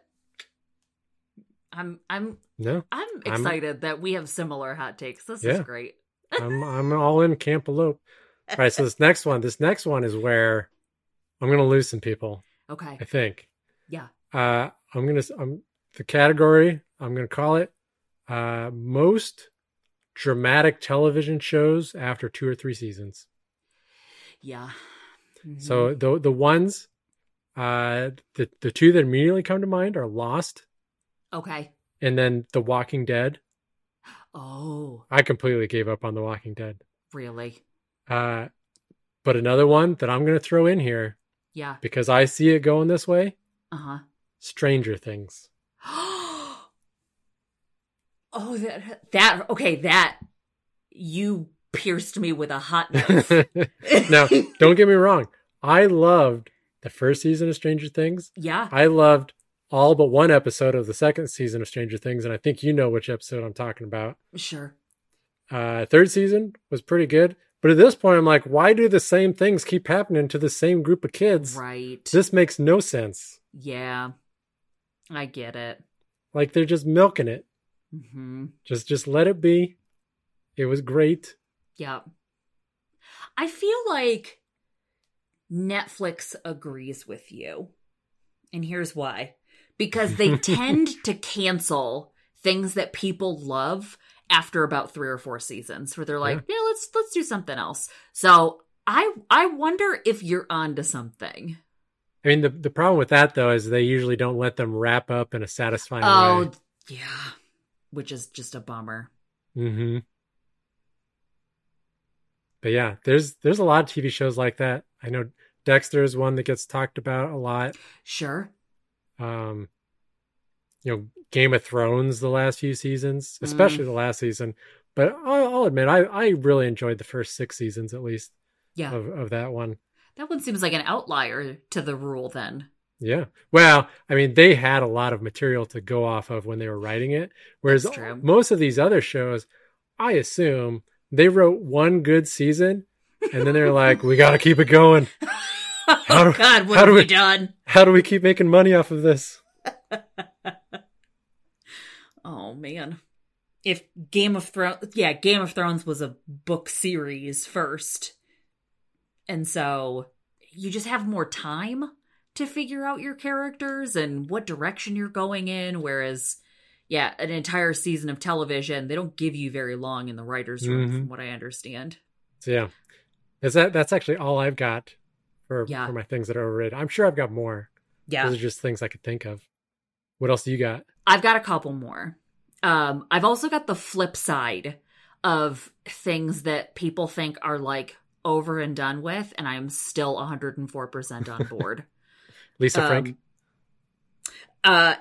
[SPEAKER 1] I'm I'm
[SPEAKER 2] No,
[SPEAKER 1] I'm
[SPEAKER 2] I'm-
[SPEAKER 1] excited that we have similar hot takes. This is great.
[SPEAKER 2] I'm I'm all in Campelope. All right, so this next one, this next one is where I'm gonna lose some people.
[SPEAKER 1] Okay.
[SPEAKER 2] I think.
[SPEAKER 1] Yeah.
[SPEAKER 2] Uh, I'm gonna I'm the category. I'm gonna call it uh, most dramatic television shows after two or three seasons.
[SPEAKER 1] Yeah. Mhm.
[SPEAKER 2] So the the ones, uh, the the two that immediately come to mind are Lost
[SPEAKER 1] okay.
[SPEAKER 2] and then The Walking Dead.
[SPEAKER 1] Oh,
[SPEAKER 2] I completely gave up on The Walking Dead.
[SPEAKER 1] really?
[SPEAKER 2] Uh, but another one that I'm gonna throw in here
[SPEAKER 1] Yeah.
[SPEAKER 2] because I see it going this way.
[SPEAKER 1] Uh huh.
[SPEAKER 2] Stranger Things.
[SPEAKER 1] oh, that that okay. That you pierced me with a hot knife.
[SPEAKER 2] now, don't get me wrong. I loved the first season of Stranger Things.
[SPEAKER 1] yeah.
[SPEAKER 2] I loved all but one episode of the second season of Stranger Things, and I think you know which episode I'm talking about.
[SPEAKER 1] Sure.
[SPEAKER 2] Uh, third season was pretty good, but at this point, I'm like, why do the same things keep happening to the same group of kids?
[SPEAKER 1] Right.
[SPEAKER 2] This makes no sense.
[SPEAKER 1] yeah. I get it.
[SPEAKER 2] Like they're just milking it.
[SPEAKER 1] hmm
[SPEAKER 2] Just, just let it be. It was great.
[SPEAKER 1] Yeah. I feel like Netflix agrees with you. And here's why. Because they tend to cancel things that people love after about 3 or 4 seasons where they're like, yeah, let's let's do something else. So, I I wonder if you're onto something.
[SPEAKER 2] I mean, the the problem with that though is they usually don't let them wrap up in a satisfying way.
[SPEAKER 1] Oh,
[SPEAKER 2] way.
[SPEAKER 1] yeah. Which is just a bummer.
[SPEAKER 2] Mm-hmm. But yeah, there's there's a lot of TV shows like that. I know Dexter is one that gets talked about a lot.
[SPEAKER 1] Sure.
[SPEAKER 2] Um, you know, Game of Thrones the last few seasons, especially the last season. But I'll, I'll admit, I I really enjoyed the first six seasons at least
[SPEAKER 1] Yeah.
[SPEAKER 2] of of that one.
[SPEAKER 1] That one seems like an outlier to the rule then.
[SPEAKER 2] Yeah. Well, I mean, they had a lot of material to go off of when they were writing it. Whereas most of these other shows, I assume they wrote one good season and then they're like, we got to keep it going. How
[SPEAKER 1] oh
[SPEAKER 2] do-
[SPEAKER 1] God, what
[SPEAKER 2] how
[SPEAKER 1] have
[SPEAKER 2] do
[SPEAKER 1] we
[SPEAKER 2] we-
[SPEAKER 1] done?
[SPEAKER 2] How do we keep making money off of this?
[SPEAKER 1] Oh man. If Game of Thrones yeah, Game of Thrones was a book series first. And so you just have more time to figure out your characters and what direction you're going in whereas yeah, an entire season of television, they don't give you very long in the writers room
[SPEAKER 2] Mhm.
[SPEAKER 1] from what I understand.
[SPEAKER 2] So yeah, is that that's actually all I've got for
[SPEAKER 1] Yeah.
[SPEAKER 2] for my things that are overrated. I'm sure I've got more.
[SPEAKER 1] Yeah.
[SPEAKER 2] Those are just things I could think of. What else do you got?
[SPEAKER 1] I've got a couple more. Um, I've also got the flip side of things that people think are like over and done with, and I'm still 104% on board.
[SPEAKER 2] Lisa Frank.
[SPEAKER 1] Um, uh, a-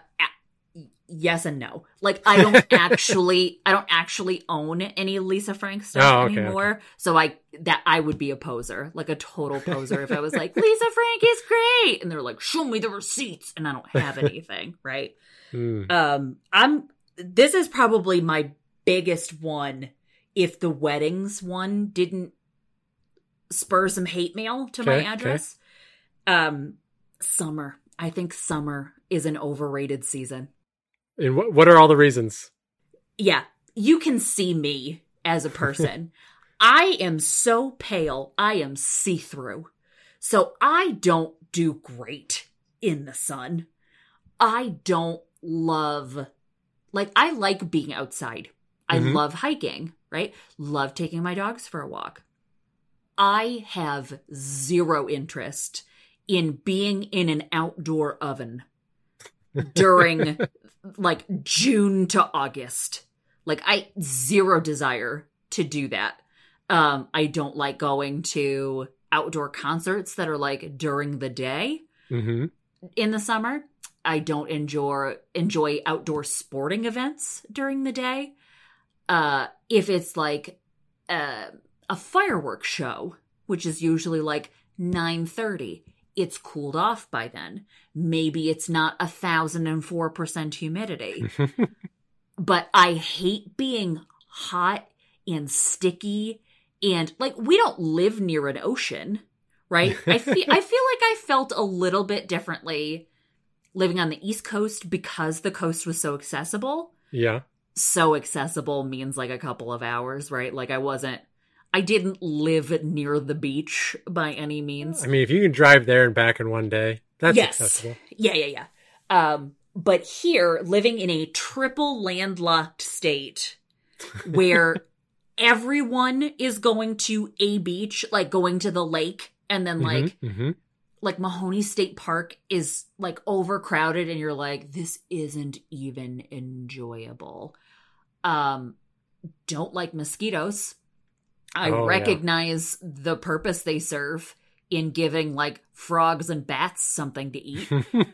[SPEAKER 1] yes and no. Like I don't actually, I don't actually own any Lisa Frank stuff
[SPEAKER 2] Oh, okay,
[SPEAKER 1] anymore. So I that I would be a poser, like a total poser, if I was like Lisa Frank is great, and they're like, show me the receipts, and I don't have anything, right?
[SPEAKER 2] Hmm.
[SPEAKER 1] Um, I'm. This is probably my biggest one. If the weddings one didn't spur some hate mail to my
[SPEAKER 2] Okay, okay.
[SPEAKER 1] address, um, summer. I think summer is an overrated season.
[SPEAKER 2] And what what are all the reasons?
[SPEAKER 1] Yeah, you can see me as a person. I am so pale. I am see through. So I don't do great in the sun. I don't love, like, I like being outside. I
[SPEAKER 2] Mhm.
[SPEAKER 1] love hiking, right? Love taking my dogs for a walk. I have zero interest in being in an outdoor oven during like June to August. Like I zero desire to do that. Um I don't like going to outdoor concerts that are like during the day
[SPEAKER 2] hmm
[SPEAKER 1] in the summer. I don't enjoy enjoy outdoor sporting events during the day. Uh if it's like uh, a fireworks show, which is usually like 9:30, it's cooled off by then. Maybe it's not a thousand and four percent humidity but I hate being hot and sticky and like we don't live near an ocean, right? I feel I feel like I felt a little bit differently living on the East Coast because the coast was so accessible.
[SPEAKER 2] Yeah.
[SPEAKER 1] So accessible means like a couple of hours, right? Like I wasn't I didn't live near the beach by any means.
[SPEAKER 2] I mean, if you can drive there and back in one day, that's
[SPEAKER 1] Yes.
[SPEAKER 2] accessible.
[SPEAKER 1] Yeah, yeah, yeah. Um, but here, living in a triple landlocked state where everyone is going to a beach, like going to the lake, and then like
[SPEAKER 2] hmm
[SPEAKER 1] like Mahoney State Park is like overcrowded and you're like this isn't even enjoyable. Um don't like mosquitoes. I
[SPEAKER 2] Oh, yeah.
[SPEAKER 1] recognize the purpose they serve in giving like frogs and bats something to eat,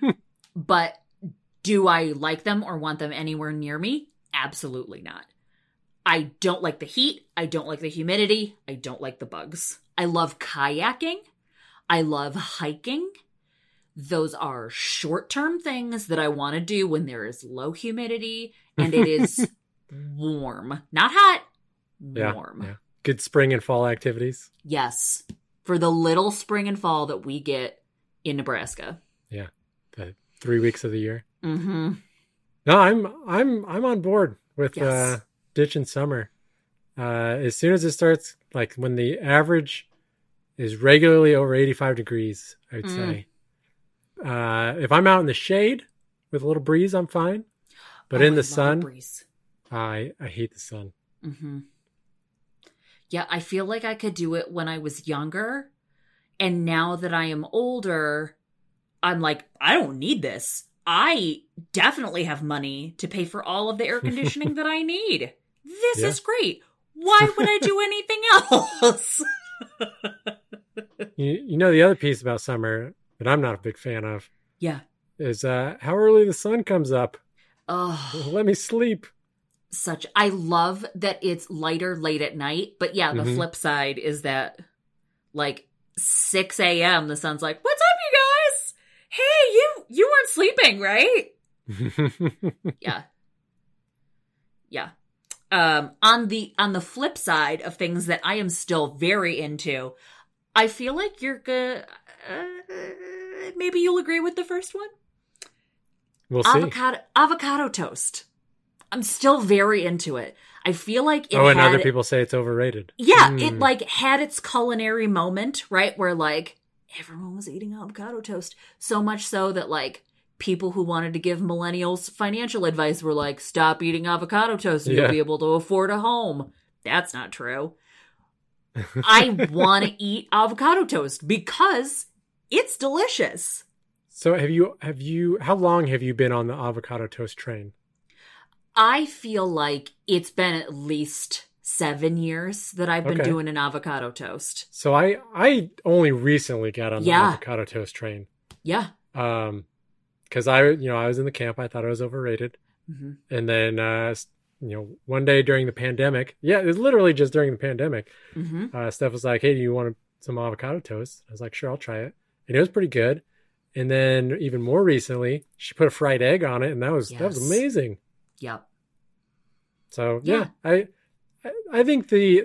[SPEAKER 1] but do I like them or want them anywhere near me? Absolutely not. I don't like the heat. I don't like the humidity. I don't like the bugs. I love kayaking. I love hiking. Those are short term things that I want to do when there is low humidity and it is warm. Not hot,
[SPEAKER 2] Yeah,
[SPEAKER 1] warm.
[SPEAKER 2] yeah. Good spring and fall activities.
[SPEAKER 1] Yes. For the little spring and fall that we get in Nebraska. Yeah.
[SPEAKER 2] The three weeks of the year.
[SPEAKER 1] Mm-hmm.
[SPEAKER 2] No, I'm I'm I'm on board with
[SPEAKER 1] Yes.
[SPEAKER 2] uh, ditching summer. Uh, as soon as it starts, like when the average is regularly over 85 degrees, I would
[SPEAKER 1] Mm.
[SPEAKER 2] say. Uh, if I'm out in the shade with a little breeze, I'm fine. But in the sun,
[SPEAKER 1] breeze.
[SPEAKER 2] I I hate the sun.
[SPEAKER 1] Mm-hmm. Yeah, I feel like I could do it when I was younger. And now that I am older, I'm like, I don't need this. I definitely have money to pay for all of the air conditioning that I need. This
[SPEAKER 2] Yeah.
[SPEAKER 1] is great. Why would I do anything else?
[SPEAKER 2] You, you know the other piece about summer that I'm not a big fan of
[SPEAKER 1] yeah.
[SPEAKER 2] is uh, how early the sun comes up.
[SPEAKER 1] Oh,
[SPEAKER 2] Let me sleep.
[SPEAKER 1] Such. I love that it's lighter late at night. But yeah, the
[SPEAKER 2] Mhm.
[SPEAKER 1] flip side is that like 6 a.m., the sun's like, what's up, you guys? Hey, you, you weren't sleeping, right? yeah yeah um on the on the flip side of things that i am still very into i feel like you're good uh, maybe you'll agree with the first one
[SPEAKER 2] we'll see.
[SPEAKER 1] avocado avocado toast i'm still very into it i feel like
[SPEAKER 2] oh, and
[SPEAKER 1] had,
[SPEAKER 2] other people say it's overrated.
[SPEAKER 1] yeah
[SPEAKER 2] Hmm.
[SPEAKER 1] it like had its culinary moment right where like everyone was eating avocado toast so much so that like people who wanted to give millennials financial advice were like stop eating avocado toast and
[SPEAKER 2] Yeah.
[SPEAKER 1] you'll be able to afford a home that's not true i want to eat avocado toast because it's delicious
[SPEAKER 2] So have you have you how long have you been on the avocado toast train?
[SPEAKER 1] I feel like it's been at least seven years that i've been
[SPEAKER 2] Okay.
[SPEAKER 1] doing an avocado toast
[SPEAKER 2] So I I only recently got on the avocado toast train.
[SPEAKER 1] yeah
[SPEAKER 2] Um cuz I you know, I was in the camp, I thought it was overrated.
[SPEAKER 1] hmm
[SPEAKER 2] And then uh you know, one day during the pandemic, yeah, it was literally just during the pandemic.
[SPEAKER 1] hmm
[SPEAKER 2] Uh Steph was like, "Hey, do you want some avocado toast?" I was like, "Sure, I'll try it." And it was pretty good. And then even more recently, she put a fried egg on it and that was that was amazing.
[SPEAKER 1] yep
[SPEAKER 2] So
[SPEAKER 1] Yeah.
[SPEAKER 2] yeah, I I- think the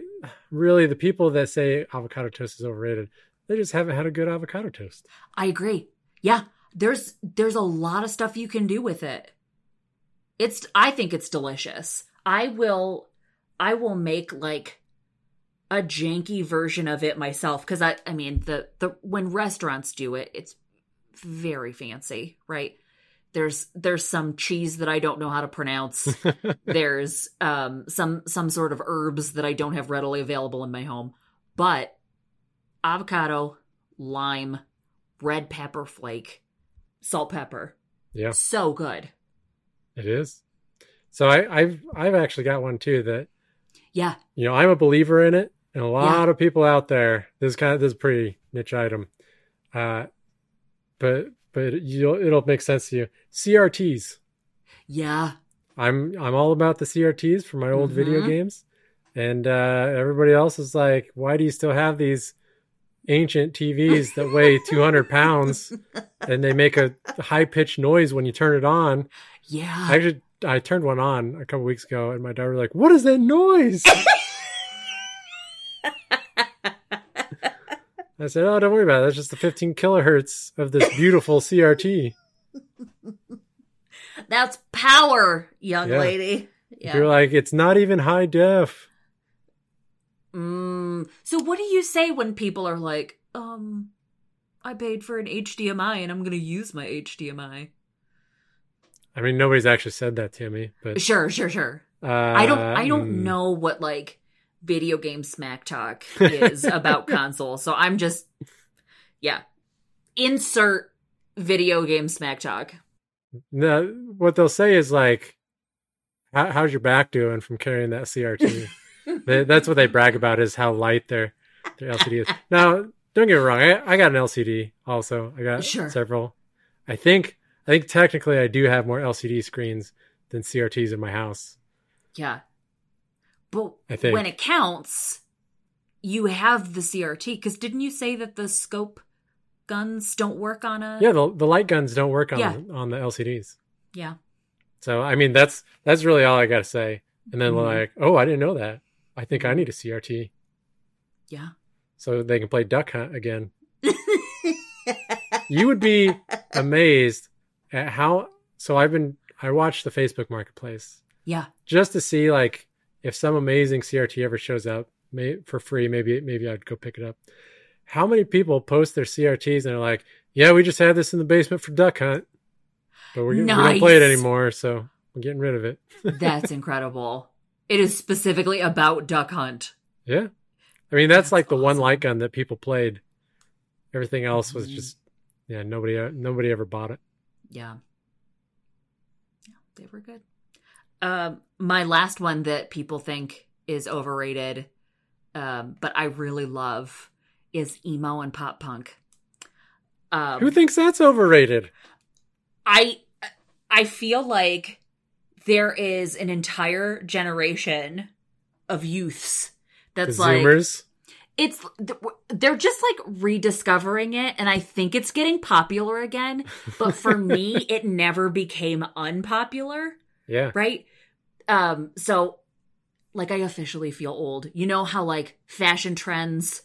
[SPEAKER 2] really the people that say avocado toast is overrated, they just haven't had a good avocado toast.
[SPEAKER 1] I agree. Yeah, there's there's a lot of stuff you can do with it. It's I think it's delicious. I will I will make like a janky version of it myself cuz I I mean the the when restaurants do it, it's very fancy, right? There's there's some cheese that I don't know how to pronounce. there's um some some sort of herbs that I don't have readily available in my home. But avocado, lime, red pepper flake, salt pepper.
[SPEAKER 2] yeah,
[SPEAKER 1] So good.
[SPEAKER 2] it is. So I, I've I've actually got one too that
[SPEAKER 1] Yeah.
[SPEAKER 2] you know I'm a believer in it, and a lot of people out there. This is kind of this is a pretty niche item, uh, but but you'll it'll make sense to you. CRTs.
[SPEAKER 1] Yeah.
[SPEAKER 2] I'm I'm all about the CRTs for my old video
[SPEAKER 1] Mhm.
[SPEAKER 2] games, and uh, everybody else is like, "Why do you still have these ancient TVs that weigh 200 pounds and they make a high pitched noise when you turn it on?"
[SPEAKER 1] Yeah.
[SPEAKER 2] I Actually, I turned one on a couple weeks ago, and my daughter was like, "What is that noise?" I said, "Oh, don't worry about it. That's just the 15 kilohertz of this beautiful CRT."
[SPEAKER 1] That's power, young
[SPEAKER 2] Yeah.
[SPEAKER 1] lady. Yeah.
[SPEAKER 2] You're like, it's not even high def.
[SPEAKER 1] Mm. So what do you say when people are like, um, I paid for an HDMI and I'm going to use my HDMI?
[SPEAKER 2] I mean, nobody's actually said that to me, but
[SPEAKER 1] Sure, sure, sure.
[SPEAKER 2] uh,
[SPEAKER 1] I don't I don't
[SPEAKER 2] mm,
[SPEAKER 1] know what like video game smack talk is about console. So I'm just yeah. Insert video game smack talk.
[SPEAKER 2] No, what they'll say is like, How, "How's your back doing from carrying that CRT?" They- That's what they brag about is how light their their LCD is. Now, don't get me wrong, I, I got an LCD also. I got
[SPEAKER 1] Sure.
[SPEAKER 2] several. I think I think technically I do have more LCD screens than CRTs in my house.
[SPEAKER 1] Yeah. But when it counts, you have the CRT cuz didn't you say that the scope guns don't work on a
[SPEAKER 2] Yeah, the the light guns don't work on
[SPEAKER 1] Yeah.
[SPEAKER 2] on the LCDs.
[SPEAKER 1] Yeah.
[SPEAKER 2] So I mean that's that's really all I got to say. And then
[SPEAKER 1] Mhm.
[SPEAKER 2] like, oh, I didn't know that. I think I need a CRT
[SPEAKER 1] Yeah.
[SPEAKER 2] so they can play Duck Hunt again. You would be amazed at how. So I've been I watched the Facebook Marketplace
[SPEAKER 1] yeah.
[SPEAKER 2] just to see like if some amazing CRT ever shows up may, for free. Maybe maybe I'd go pick it up. How many people post their CRTs and they're like, "Yeah, we just had this in the basement for Duck Hunt, but we're, we don't play it anymore, so we're getting rid of it."
[SPEAKER 1] That's incredible. It is specifically about Duck Hunt.
[SPEAKER 2] Yeah. I mean, that's,
[SPEAKER 1] That's
[SPEAKER 2] like the one light gun that people played. Everything else was
[SPEAKER 1] Mhm.
[SPEAKER 2] just, yeah, nobody, nobody ever bought it.
[SPEAKER 1] Yeah. Yeah, they were good. Um, my last one that people think is overrated, um, but I really love is emo and pop punk. Um,
[SPEAKER 2] Who thinks that's overrated?
[SPEAKER 1] I I feel like there is an entire generation of youths
[SPEAKER 2] The
[SPEAKER 1] that's like
[SPEAKER 2] Zoomers?
[SPEAKER 1] it's they're just like rediscovering it and i think it's getting popular again but for me it never became unpopular
[SPEAKER 2] Yeah.
[SPEAKER 1] right um so like i officially feel old you know how like fashion trends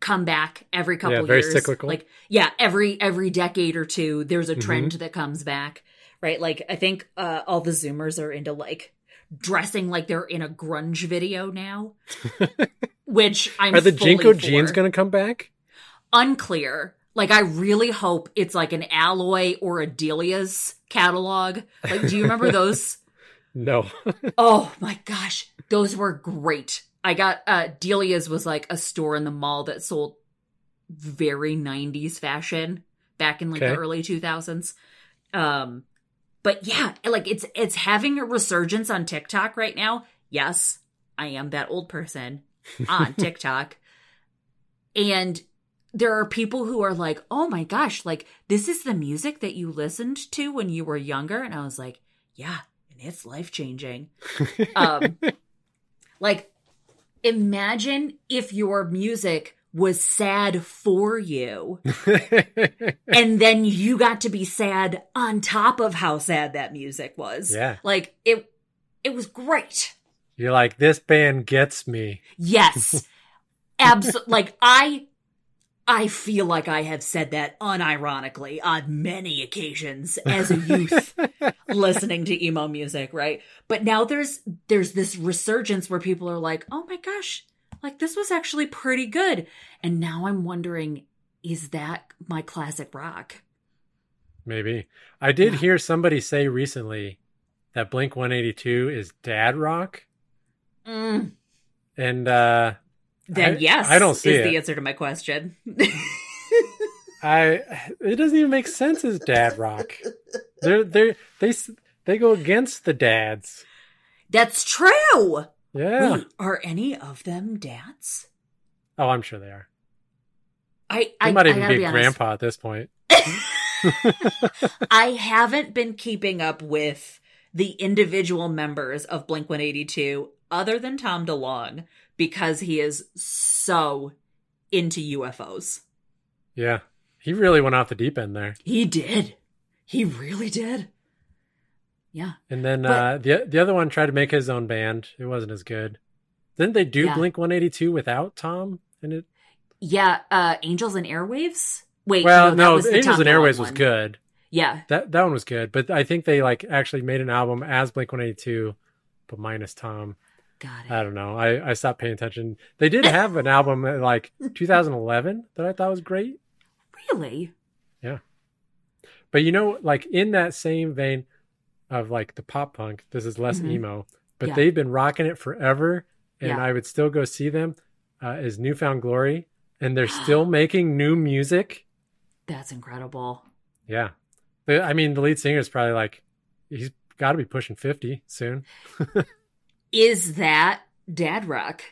[SPEAKER 1] come back every couple
[SPEAKER 2] Yeah, very
[SPEAKER 1] years
[SPEAKER 2] cyclical.
[SPEAKER 1] like yeah every every decade or two there's a
[SPEAKER 2] Mm-hmm.
[SPEAKER 1] trend that comes back right like i think uh all the zoomers are into like dressing like they're in a grunge video now which i'm
[SPEAKER 2] Are the JNCO
[SPEAKER 1] for.
[SPEAKER 2] jeans going to come back?
[SPEAKER 1] unclear like i really hope it's like an Alloy or a Delia's catalog like do you remember those
[SPEAKER 2] No.
[SPEAKER 1] Oh my gosh, those were great. I got uh Delia's was like a store in the mall that sold very 90s fashion back in like
[SPEAKER 2] Okay.
[SPEAKER 1] the early 2000s. Um but yeah, like it's it's having a resurgence on TikTok right now. Yes, I am that old person on TikTok. And there are people who are like, "Oh my gosh, like this is the music that you listened to when you were younger." And I was like, "Yeah, and it's life-changing." um like imagine if your music was sad for you and then you got to be sad on top of how sad that music was
[SPEAKER 2] Yeah.
[SPEAKER 1] like it it was great
[SPEAKER 2] You're like, this band gets me.
[SPEAKER 1] yes absolutely like i i feel like i have said that unironically on many occasions as a youth listening to emo music, right? But now there's there's this resurgence where people are like, "Oh my gosh, like this was actually pretty good." And now I'm wondering, is that my classic rock?
[SPEAKER 2] Maybe. I did
[SPEAKER 1] Yeah.
[SPEAKER 2] hear somebody say recently that Blink 182 is dad rock.
[SPEAKER 1] Mm,
[SPEAKER 2] And uh
[SPEAKER 1] then
[SPEAKER 2] I-
[SPEAKER 1] yes,
[SPEAKER 2] I don't see
[SPEAKER 1] is
[SPEAKER 2] it.
[SPEAKER 1] the answer to my question.
[SPEAKER 2] I it doesn't even make sense as dad rock. They're they they they go against the dads.
[SPEAKER 1] That's true.
[SPEAKER 2] Yeah.
[SPEAKER 1] Wait, are any of them dads?
[SPEAKER 2] Oh, I'm sure they are.
[SPEAKER 1] I
[SPEAKER 2] They
[SPEAKER 1] I
[SPEAKER 2] might
[SPEAKER 1] I
[SPEAKER 2] even
[SPEAKER 1] gotta
[SPEAKER 2] be,
[SPEAKER 1] be
[SPEAKER 2] grandpa at this point.
[SPEAKER 1] I haven't been keeping up with the individual members of Blink 182 other than Tom DeLonge because he is so into UFOs.
[SPEAKER 2] Yeah. He really went off the deep end there.
[SPEAKER 1] He did. He really did. Yeah.
[SPEAKER 2] And then
[SPEAKER 1] But-
[SPEAKER 2] uh the the other one tried to make his own band. It wasn't as good. Didn't they do
[SPEAKER 1] Yeah.
[SPEAKER 2] Blink 182 without Tom in it?
[SPEAKER 1] Yeah, uh Angels and Airwaves? Wait,
[SPEAKER 2] Well, no,
[SPEAKER 1] was
[SPEAKER 2] Angels and
[SPEAKER 1] Airwaves
[SPEAKER 2] Airways was good.
[SPEAKER 1] Yeah.
[SPEAKER 2] That that one was good, but I think they like actually made an album as Blink One Eighty Two, but minus Tom.
[SPEAKER 1] Got it.
[SPEAKER 2] I don't know. I I stopped paying attention. They did have an album in, like 2011 that I thought was great.
[SPEAKER 1] really? Yeah.
[SPEAKER 2] But you know, like in that same vein of like the pop punk, this is less
[SPEAKER 1] Mhm.
[SPEAKER 2] emo, but
[SPEAKER 1] Yeah.
[SPEAKER 2] they've been rocking it forever, and
[SPEAKER 1] Yeah.
[SPEAKER 2] I would still go see them. Uh, is New Found Glory, and they're still making new music.
[SPEAKER 1] That's incredible.
[SPEAKER 2] Yeah, I mean the lead singer is probably like he's got to be pushing 50 soon.
[SPEAKER 1] Is that dad rock?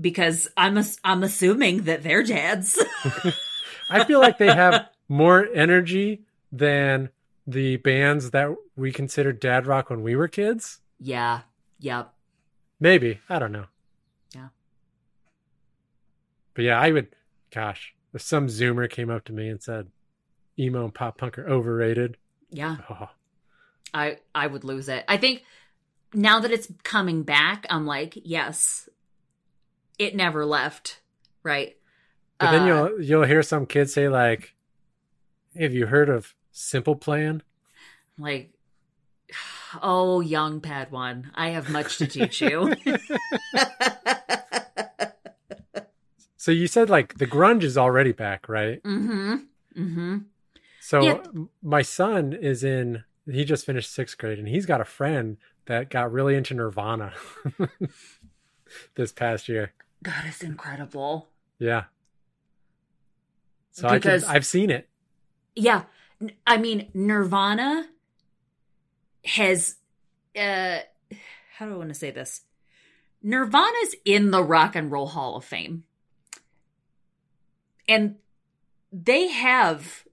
[SPEAKER 1] Because I'm ass- I'm assuming that they're dads.
[SPEAKER 2] I feel like they have more energy than the bands that we considered dad rock when we were kids.
[SPEAKER 1] yeah. Yep.
[SPEAKER 2] Maybe. I don't know.
[SPEAKER 1] Yeah.
[SPEAKER 2] But yeah, I would gosh, if some zoomer came up to me and said emo and pop punk are overrated.
[SPEAKER 1] Yeah.
[SPEAKER 2] Oh,
[SPEAKER 1] I I would lose it. I think now that it's coming back, I'm like, yes, it never left. Right.
[SPEAKER 2] but then
[SPEAKER 1] Uh,
[SPEAKER 2] you'll you'll hear some kids say like, "Have you heard of Simple Plan?"
[SPEAKER 1] like, oh, young Padawan, I have much to teach you.
[SPEAKER 2] So you said like the grunge is already back, right?
[SPEAKER 1] mm-hmm. Mm-hmm.
[SPEAKER 2] So
[SPEAKER 1] Yeah.
[SPEAKER 2] my son is in he just finished 6th grade and he's got a friend that got really into Nirvana this past year.
[SPEAKER 1] That is incredible.
[SPEAKER 2] Yeah. So I
[SPEAKER 1] Because-
[SPEAKER 2] can, I've seen it.
[SPEAKER 1] Yeah. I mean, Nirvana has uh how do I want to say this? Nirvana's in the Rock and Roll Hall of Fame. And they have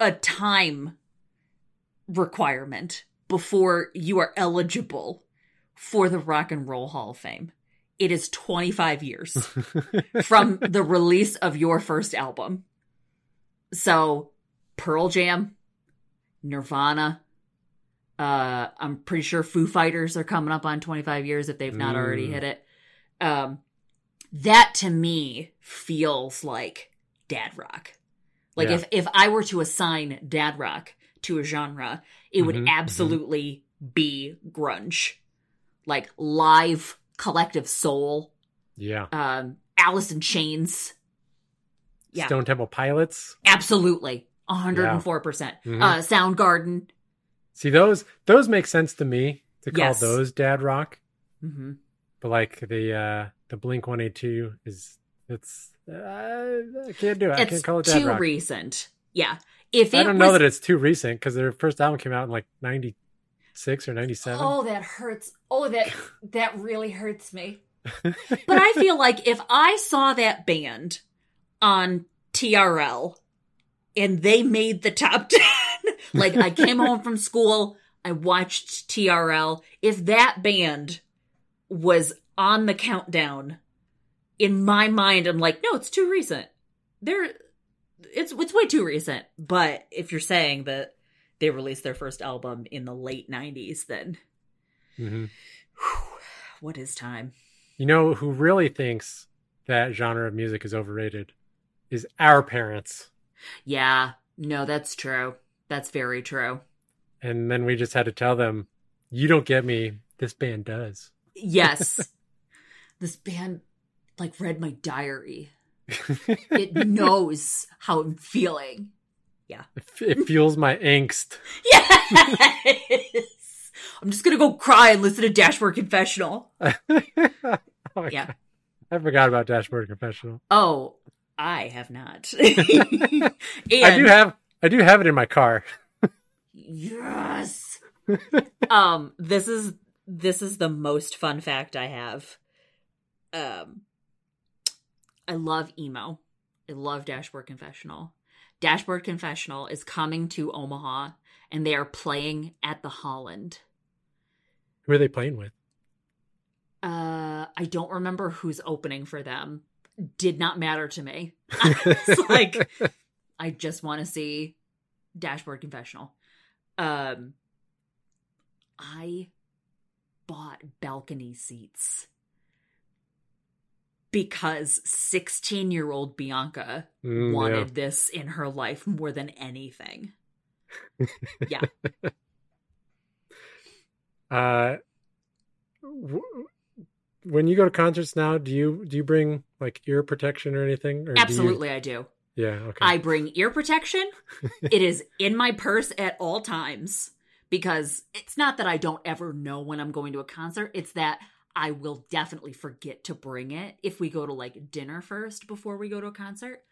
[SPEAKER 1] a time requirement before you are eligible for the Rock and Roll Hall of Fame. It is 25 years from the release of your first album. So, Pearl Jam, Nirvana, uh, I'm pretty sure Foo Fighters are coming up on 25 years if they've not already
[SPEAKER 2] Mm.
[SPEAKER 1] hit it. Um, that to me feels like dad rock. Like
[SPEAKER 2] Yeah.
[SPEAKER 1] if if I were to assign dad rock to a genre, it would
[SPEAKER 2] Mhm, mhm.
[SPEAKER 1] absolutely be grunge. Like live Collective Soul,
[SPEAKER 2] yeah.
[SPEAKER 1] um, Alice in Chains. Yeah,
[SPEAKER 2] Stone Temple Pilots.
[SPEAKER 1] absolutely. 104%.
[SPEAKER 2] Mhm.
[SPEAKER 1] Uh, Soundgarden.
[SPEAKER 2] See those those make sense to me to call
[SPEAKER 1] Yes.
[SPEAKER 2] those dad rock,
[SPEAKER 1] hmm
[SPEAKER 2] but like the uh the Blink 182 is it's uh, I can't do it. I
[SPEAKER 1] It's
[SPEAKER 2] can't call it dad
[SPEAKER 1] too
[SPEAKER 2] rock.
[SPEAKER 1] recent. Yeah. If it
[SPEAKER 2] I don't
[SPEAKER 1] was,
[SPEAKER 2] know that it's too recent because their first album came out in like 96 or 97.
[SPEAKER 1] Oh, that hurts. Oh, that that really hurts me. But I feel like if I saw that band on TRL and they made the top 10, like I came home from school, I watched TRL, if that band was on the countdown, in my mind, I'm like, no, it's too recent. They're, it's, it's way too recent. But if you're saying that they released their first album in the late 90s, then
[SPEAKER 2] Mhm.
[SPEAKER 1] whew, what is time?
[SPEAKER 2] You know who really thinks that genre of music is overrated is our parents.
[SPEAKER 1] Yeah, no, that's true. That's very true.
[SPEAKER 2] And then we just had to tell them, you don't get me. This band does.
[SPEAKER 1] Yes. this band like read my diary. It knows how I'm feeling. Yeah.
[SPEAKER 2] It fuels my angst.
[SPEAKER 1] Yes. I'm just gonna go cry and listen to Dashboard Confessional.
[SPEAKER 2] oh
[SPEAKER 1] Yeah.
[SPEAKER 2] God. I forgot about Dashboard Confessional.
[SPEAKER 1] Oh, I have not. and
[SPEAKER 2] I do have I do have it in my car.
[SPEAKER 1] yes. um, this is this is the most fun fact I have. Um, I love emo. I love Dashboard Confessional. Dashboard Confessional is coming to Omaha, and they are playing at the Holland.
[SPEAKER 2] Who are they playing with?
[SPEAKER 1] Uh, I don't remember who's opening for them. Did not matter to me. It's like I just want to see Dashboard Confessional. Um, I bought balcony seats because 16 year old Bianca
[SPEAKER 2] Mm, yeah.
[SPEAKER 1] wanted this in her life more than anything. Yeah.
[SPEAKER 2] uh, w- when you go to concerts now, do you do you bring like ear protection or anything? Or do you-
[SPEAKER 1] Absolutely, I do.
[SPEAKER 2] yeah. Okay.
[SPEAKER 1] I bring ear protection. it is in my purse at all times because it's not that I don't ever know when I'm going to a concert. It's that I will definitely forget to bring it if we go to like dinner first before we go to a concert.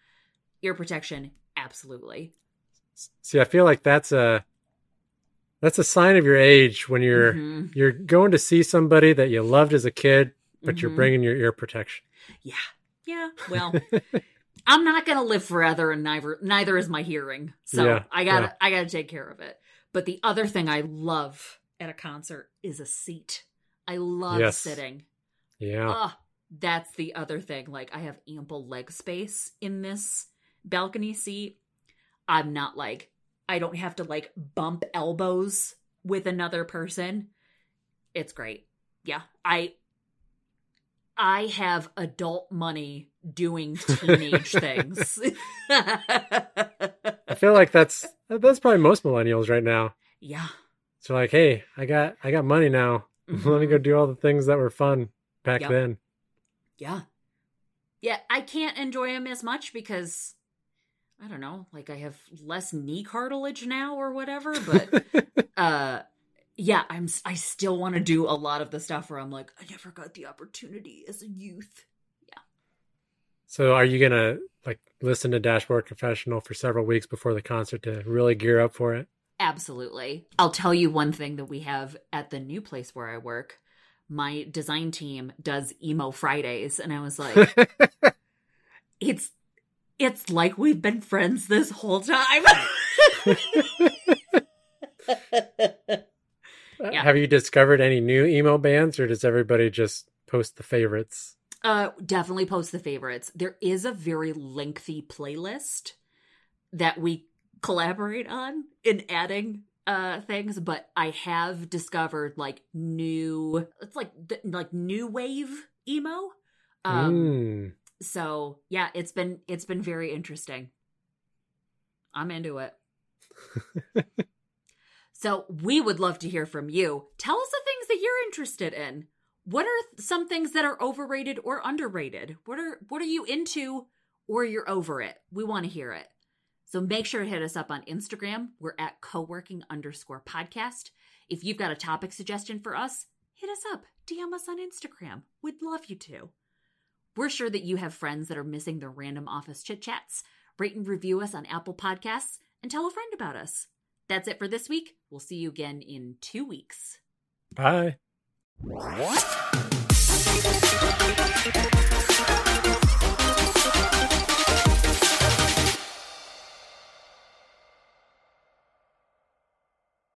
[SPEAKER 1] Ear protection, absolutely.
[SPEAKER 2] See, I feel like that's a that's a sign of your age when you're
[SPEAKER 1] Mhm.
[SPEAKER 2] you're going to see somebody that you loved as a kid, but you're
[SPEAKER 1] Mhm.
[SPEAKER 2] bringing your ear protection.
[SPEAKER 1] Yeah. Yeah. Well, I'm not gonna live forever, and neither neither is my hearing. So
[SPEAKER 2] Yeah,
[SPEAKER 1] I gotta
[SPEAKER 2] yeah.
[SPEAKER 1] I gotta take care of it. But the other thing I love at a concert is a seat. I love
[SPEAKER 2] Yes.
[SPEAKER 1] sitting.
[SPEAKER 2] Yeah.
[SPEAKER 1] Ah, that's the other thing. Like I have ample leg space in this balcony seat. I'm not like I don't have to like bump elbows with another person. It's great. Yeah. I I have adult money doing teenage things.
[SPEAKER 2] I feel like that's that's probably most millennials right now.
[SPEAKER 1] yeah.
[SPEAKER 2] So like, hey, I got I got money now. Let me go do all the things that were fun back
[SPEAKER 1] Yep.
[SPEAKER 2] then.
[SPEAKER 1] Yeah. Yeah, I can't enjoy them as much because I don't know, like I have less knee cartilage now or whatever, but uh yeah, I'm I still want to do a lot of the stuff where I'm like I never got the opportunity as a youth. Yeah.
[SPEAKER 2] So are you gonna like listen to Dashboard Confessional for several weeks before the concert to really gear up for it?
[SPEAKER 1] Absolutely. I'll tell you one thing that we have at the new place where I work. My design team does emo Fridays and I was like it's it's like we've been friends this whole time. Yeah.
[SPEAKER 2] Have you discovered any new emo bands, or does everybody just post the favorites?
[SPEAKER 1] Uh, definitely post the favorites. There is a very lengthy playlist that we collaborate on in adding uh things, but I have discovered like new it's like th- like new wave emo. Um
[SPEAKER 2] Mm.
[SPEAKER 1] so yeah, it's been it's been very interesting. I'm into it. so we would love to hear from you. Tell us the things that you're interested in. What are some things that are overrated or underrated? What are what are you into or you're over it? We want to hear it. So make sure to hit us up on Instagram. We're at co-working underscore podcast. If you've got a topic suggestion for us, hit us up. DM us on Instagram. We'd love you to. We're sure that you have friends that are missing the random office chit chats. Rate and review us on Apple Podcasts and tell a friend about us. That's it for this week. We'll see you again in two weeks.
[SPEAKER 2] Bye.